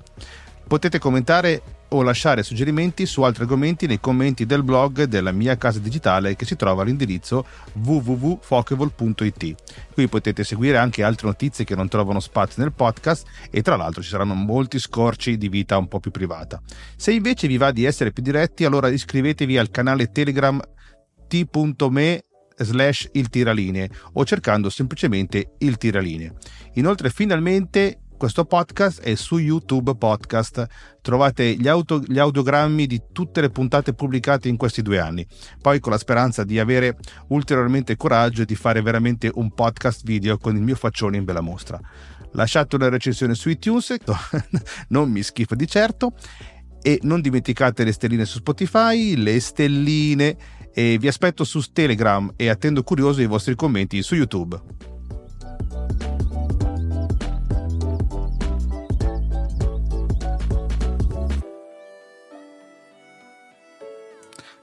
Potete commentare o lasciare suggerimenti su altri argomenti nei commenti del blog della mia casa digitale che si trova all'indirizzo www.fokevol.it. Qui potete seguire anche altre notizie che non trovano spazio nel podcast e tra l'altro ci saranno molti scorci di vita un po' più privata. Se invece vi va di essere più diretti, allora iscrivetevi al canale Telegram t.me slash il tiraline o cercando semplicemente il tiraline. Inoltre finalmente Questo podcast è su YouTube Podcast. Trovate gli, auto, gli, audiogrammi di tutte le puntate pubblicate in questi due anni. Poi con la speranza di avere ulteriormente coraggio e di fare veramente un podcast video con il mio faccione in bella mostra. Lasciate una recensione su iTunes, non mi schifo di certo. E non dimenticate le stelline su Spotify, le stelline e vi aspetto su Telegram e attendo curioso i vostri commenti su YouTube.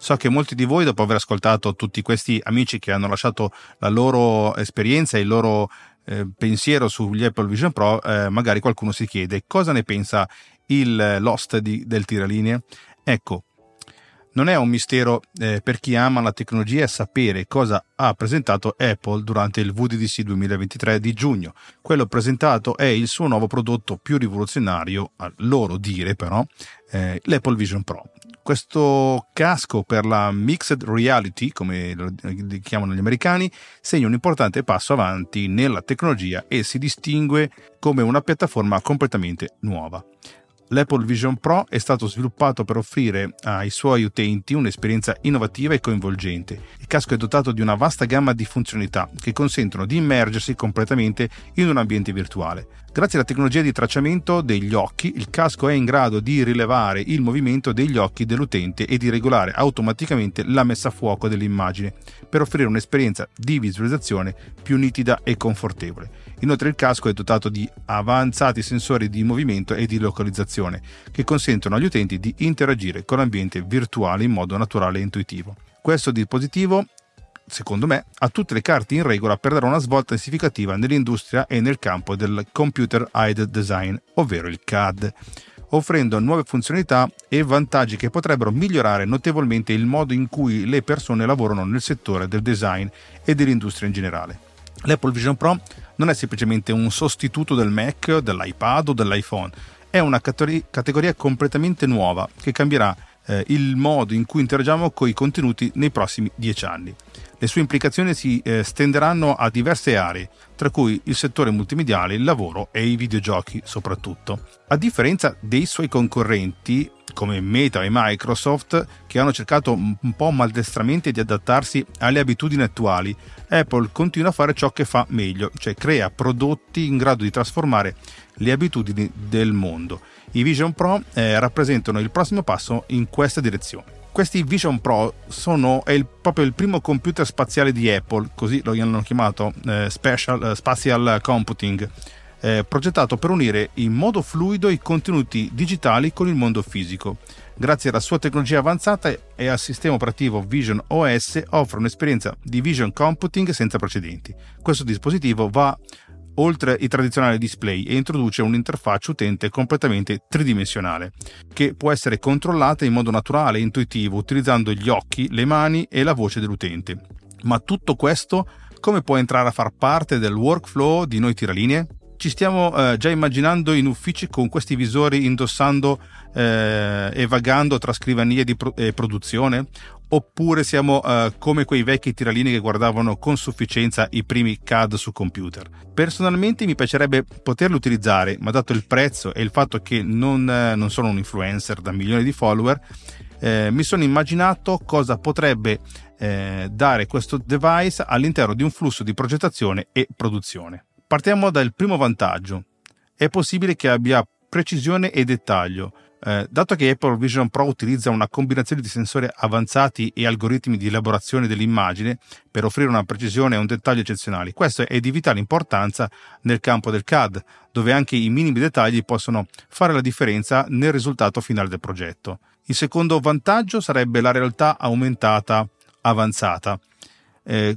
So che molti di voi, dopo aver ascoltato tutti questi amici che hanno lasciato la loro esperienza e il loro eh, pensiero sugli Apple Vision Pro, eh, magari qualcuno si chiede cosa ne pensa il Lost di, del tiralinee. Ecco, non è un mistero eh, per chi ama la tecnologia sapere cosa ha presentato Apple durante il VDDC 2023 di giugno. Quello presentato è il suo nuovo prodotto più rivoluzionario, a loro dire però, eh, l'Apple Vision Pro. Questo casco per la mixed reality, come lo chiamano gli americani, segna un importante passo avanti nella tecnologia e si distingue come una piattaforma completamente nuova. L'Apple Vision Pro è stato sviluppato per offrire ai suoi utenti un'esperienza innovativa e coinvolgente. Il casco è dotato di una vasta gamma di funzionalità che consentono di immergersi completamente in un ambiente virtuale. Grazie alla tecnologia di tracciamento degli occhi, il casco è in grado di rilevare il movimento degli occhi dell'utente e di regolare automaticamente la messa a fuoco dell'immagine per offrire un'esperienza di visualizzazione più nitida e confortevole. Inoltre il casco è dotato di avanzati sensori di movimento e di localizzazione che consentono agli utenti di interagire con l'ambiente virtuale in modo naturale e intuitivo. Questo dispositivo secondo me, ha tutte le carte in regola per dare una svolta significativa nell'industria e nel campo del Computer Aided Design, ovvero il CAD, offrendo nuove funzionalità e vantaggi che potrebbero migliorare notevolmente il modo in cui le persone lavorano nel settore del design e dell'industria in generale. L'Apple Vision Pro non è semplicemente un sostituto del Mac, dell'iPad o dell'iPhone, è una categoria completamente nuova che cambierà eh, il modo in cui interagiamo con i contenuti nei prossimi dieci anni. Le sue implicazioni si eh, stenderanno a diverse aree, tra cui il settore multimediale, il lavoro e i videogiochi soprattutto. A differenza dei suoi concorrenti, come Meta e Microsoft, che hanno cercato un po' maldestramente di adattarsi alle abitudini attuali, Apple continua a fare ciò che fa meglio, cioè crea prodotti in grado di trasformare le abitudini del mondo. I Vision Pro eh, rappresentano il prossimo passo in questa direzione. Questi Vision Pro sono il, proprio il primo computer spaziale di Apple, così lo hanno chiamato eh, Special, eh, Spatial Computing, eh, progettato per unire in modo fluido i contenuti digitali con il mondo fisico. Grazie alla sua tecnologia avanzata e al sistema operativo Vision OS offre un'esperienza di vision computing senza precedenti. Questo dispositivo va oltre i tradizionali display e introduce un'interfaccia utente completamente tridimensionale, che può essere controllata in modo naturale e intuitivo utilizzando gli occhi, le mani e la voce dell'utente. Ma tutto questo come può entrare a far parte del workflow di noi tiralinee? Ci stiamo eh, già immaginando in uffici con questi visori indossando eh, e vagando tra scrivanie di pro- e produzione? oppure siamo uh, come quei vecchi tiralini che guardavano con sufficienza i primi CAD su computer. Personalmente mi piacerebbe poterlo utilizzare, ma dato il prezzo e il fatto che non, uh, non sono un influencer da milioni di follower, eh, mi sono immaginato cosa potrebbe eh, dare questo device all'interno di un flusso di progettazione e produzione. Partiamo dal primo vantaggio. È possibile che abbia precisione e dettaglio, eh, dato che Apple Vision Pro utilizza una combinazione di sensori avanzati e algoritmi di elaborazione dell'immagine per offrire una precisione e un dettaglio eccezionali, questo è di vitale importanza nel campo del CAD, dove anche i minimi dettagli possono fare la differenza nel risultato finale del progetto. Il secondo vantaggio sarebbe la realtà aumentata avanzata. Eh,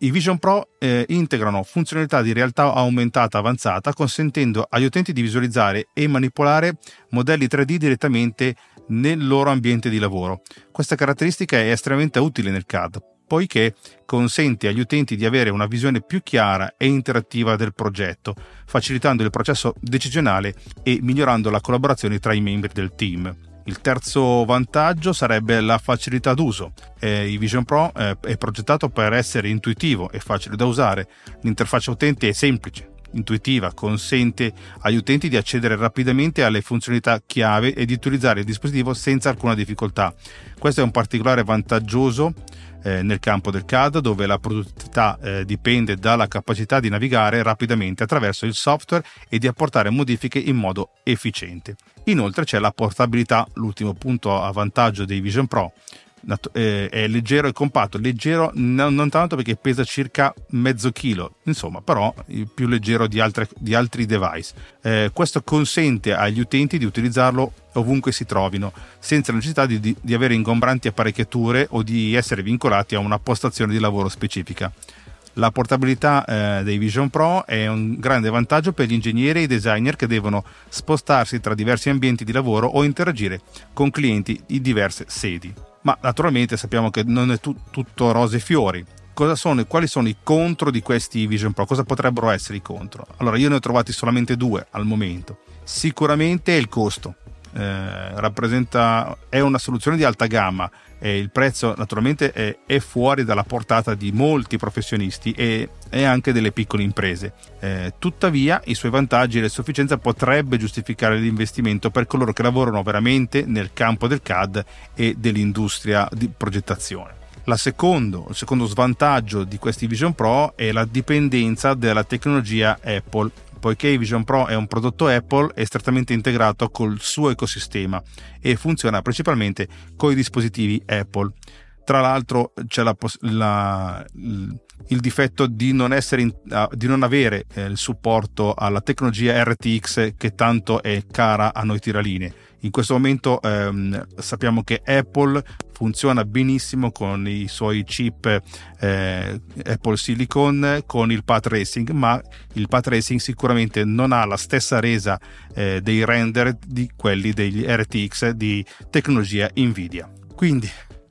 i Vision Pro eh, integrano funzionalità di realtà aumentata avanzata, consentendo agli utenti di visualizzare e manipolare modelli 3D direttamente nel loro ambiente di lavoro. Questa caratteristica è estremamente utile nel CAD, poiché consente agli utenti di avere una visione più chiara e interattiva del progetto, facilitando il processo decisionale e migliorando la collaborazione tra i membri del team. Il terzo vantaggio sarebbe la facilità d'uso. Eh, il Vision Pro eh, è progettato per essere intuitivo e facile da usare. L'interfaccia utente è semplice, intuitiva, consente agli utenti di accedere rapidamente alle funzionalità chiave e di utilizzare il dispositivo senza alcuna difficoltà. Questo è un particolare vantaggioso eh, nel campo del CAD dove la produttività eh, dipende dalla capacità di navigare rapidamente attraverso il software e di apportare modifiche in modo efficiente. Inoltre c'è la portabilità, l'ultimo punto a vantaggio dei Vision Pro è leggero e compatto, leggero non, tanto perché pesa circa mezzo chilo, insomma, però più leggero di, altre, di altri device. Eh, questo consente agli utenti di utilizzarlo ovunque si trovino, senza necessità di, di, di avere ingombranti apparecchiature o di essere vincolati a una postazione di lavoro specifica. La portabilità eh, dei Vision Pro è un grande vantaggio per gli ingegneri e i designer che devono spostarsi tra diversi ambienti di lavoro o interagire con clienti di diverse sedi ma naturalmente sappiamo che non è tu- tutto rose e fiori. Sono, quali sono i contro di questi Vision Pro? Cosa potrebbero essere i contro? Allora, io ne ho trovati solamente due al momento. Sicuramente il costo. Eh, rappresenta, è una soluzione di alta gamma e il prezzo naturalmente è, è, fuori dalla portata di molti professionisti e, e anche delle piccole imprese. Eh, tuttavia i suoi vantaggi e la sufficienza potrebbe giustificare l'investimento per coloro che lavorano veramente nel campo del CAD e dell'industria di progettazione. Secondo, il secondo svantaggio di questi Vision Pro è la dipendenza dalla tecnologia Apple poiché Vision Pro è un prodotto Apple, è strettamente integrato col suo ecosistema e funziona principalmente con i dispositivi Apple. Tra l'altro c'è la, la, il difetto di non, in, di non avere eh, il supporto alla tecnologia RTX che tanto è cara a noi tiraline in questo momento ehm, sappiamo che Apple funziona benissimo con i suoi chip eh, Apple Silicon con il path tracing, ma il path tracing sicuramente non ha la stessa resa eh, dei render di quelli degli RTX di tecnologia Nvidia. Quindi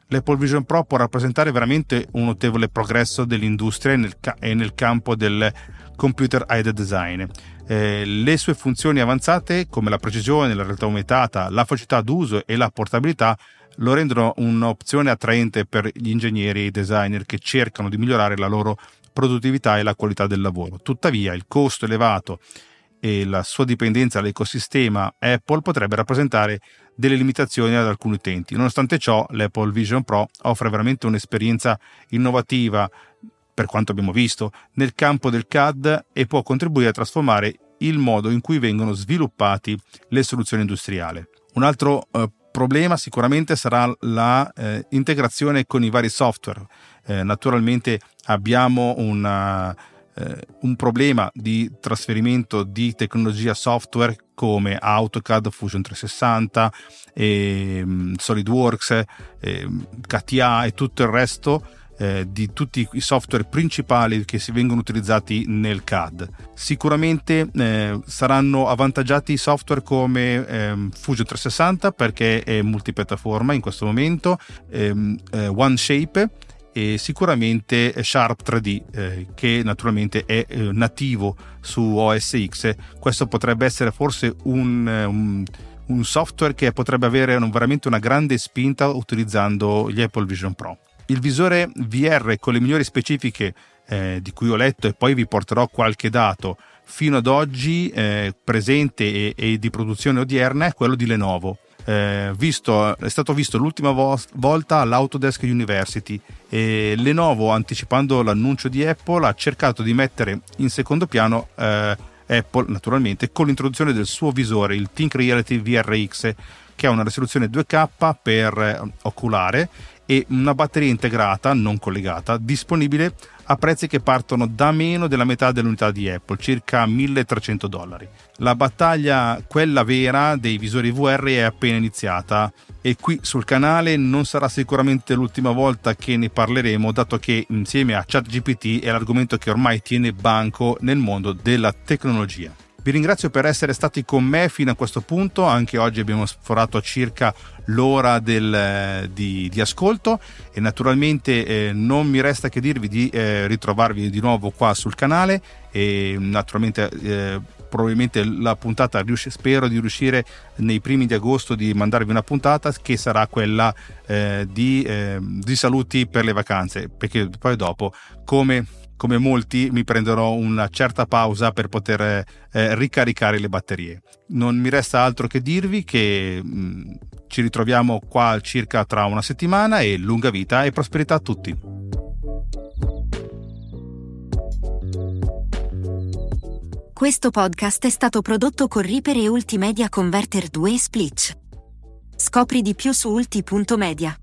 l'Apple Vision Pro può rappresentare veramente un notevole progresso dell'industria e nel, e nel campo del computer aided design. Eh, le sue funzioni avanzate come la precisione, la realtà aumentata, la facilità d'uso e la portabilità lo rendono un'opzione attraente per gli ingegneri e i designer che cercano di migliorare la loro produttività e la qualità del lavoro. Tuttavia il costo elevato e la sua dipendenza dall'ecosistema Apple potrebbe rappresentare delle limitazioni ad alcuni utenti. Nonostante ciò, l'Apple Vision Pro offre veramente un'esperienza innovativa per quanto abbiamo visto, nel campo del CAD e può contribuire a trasformare il modo in cui vengono sviluppati le soluzioni industriali. Un altro eh, problema sicuramente sarà l'integrazione eh, con i vari software. Eh, naturalmente abbiamo una, eh, un problema di trasferimento di tecnologia software come AutoCAD, Fusion 360, e, um, SolidWorks, e, CATIA e tutto il resto eh, di tutti i software principali che si vengono utilizzati nel CAD. Sicuramente eh, saranno avvantaggiati i software come ehm, Fusion 360 perché è multipiattaforma in questo momento, ehm, eh, OneShape e sicuramente Sharp 3D eh, che naturalmente è eh, nativo su OS X. Questo potrebbe essere forse un, eh, un un software che potrebbe avere un, veramente una grande spinta utilizzando gli Apple Vision Pro. Il visore VR con le migliori specifiche eh, di cui ho letto e poi vi porterò qualche dato fino ad oggi eh, presente e, e, di produzione odierna è quello di Lenovo. Eh, visto, è stato visto l'ultima vo- volta all'Autodesk University e Lenovo, anticipando l'annuncio di Apple, ha cercato di mettere in secondo piano eh, Apple, naturalmente, con l'introduzione del suo visore, il Think Reality VRX, che ha una risoluzione 2K per eh, oculare e una batteria integrata, non collegata, disponibile a prezzi che partono da meno della metà dell'unità di Apple, circa 1300 dollari. La battaglia, quella vera, dei visori VR è appena iniziata e qui sul canale non sarà sicuramente l'ultima volta che ne parleremo, dato che insieme a ChatGPT è l'argomento che ormai tiene banco nel mondo della tecnologia. Vi ringrazio per essere stati con me fino a questo punto, anche oggi abbiamo sforato circa l'ora del, di, di, ascolto e naturalmente eh, non mi resta che dirvi di eh, ritrovarvi di nuovo qua sul canale e naturalmente eh, probabilmente la puntata riusci, spero di riuscire nei primi di agosto di mandarvi una puntata che sarà quella eh, di, eh, di saluti per le vacanze perché poi dopo come come molti mi prenderò una certa pausa per poter eh, ricaricare le batterie. Non mi resta altro che dirvi che mh, mm, ci ritroviamo qua circa tra una settimana e lunga vita e prosperità a tutti. Questo podcast è stato prodotto con Reaper e Ultimedia Converter 2 Splitch. Scopri di più su ulti.media.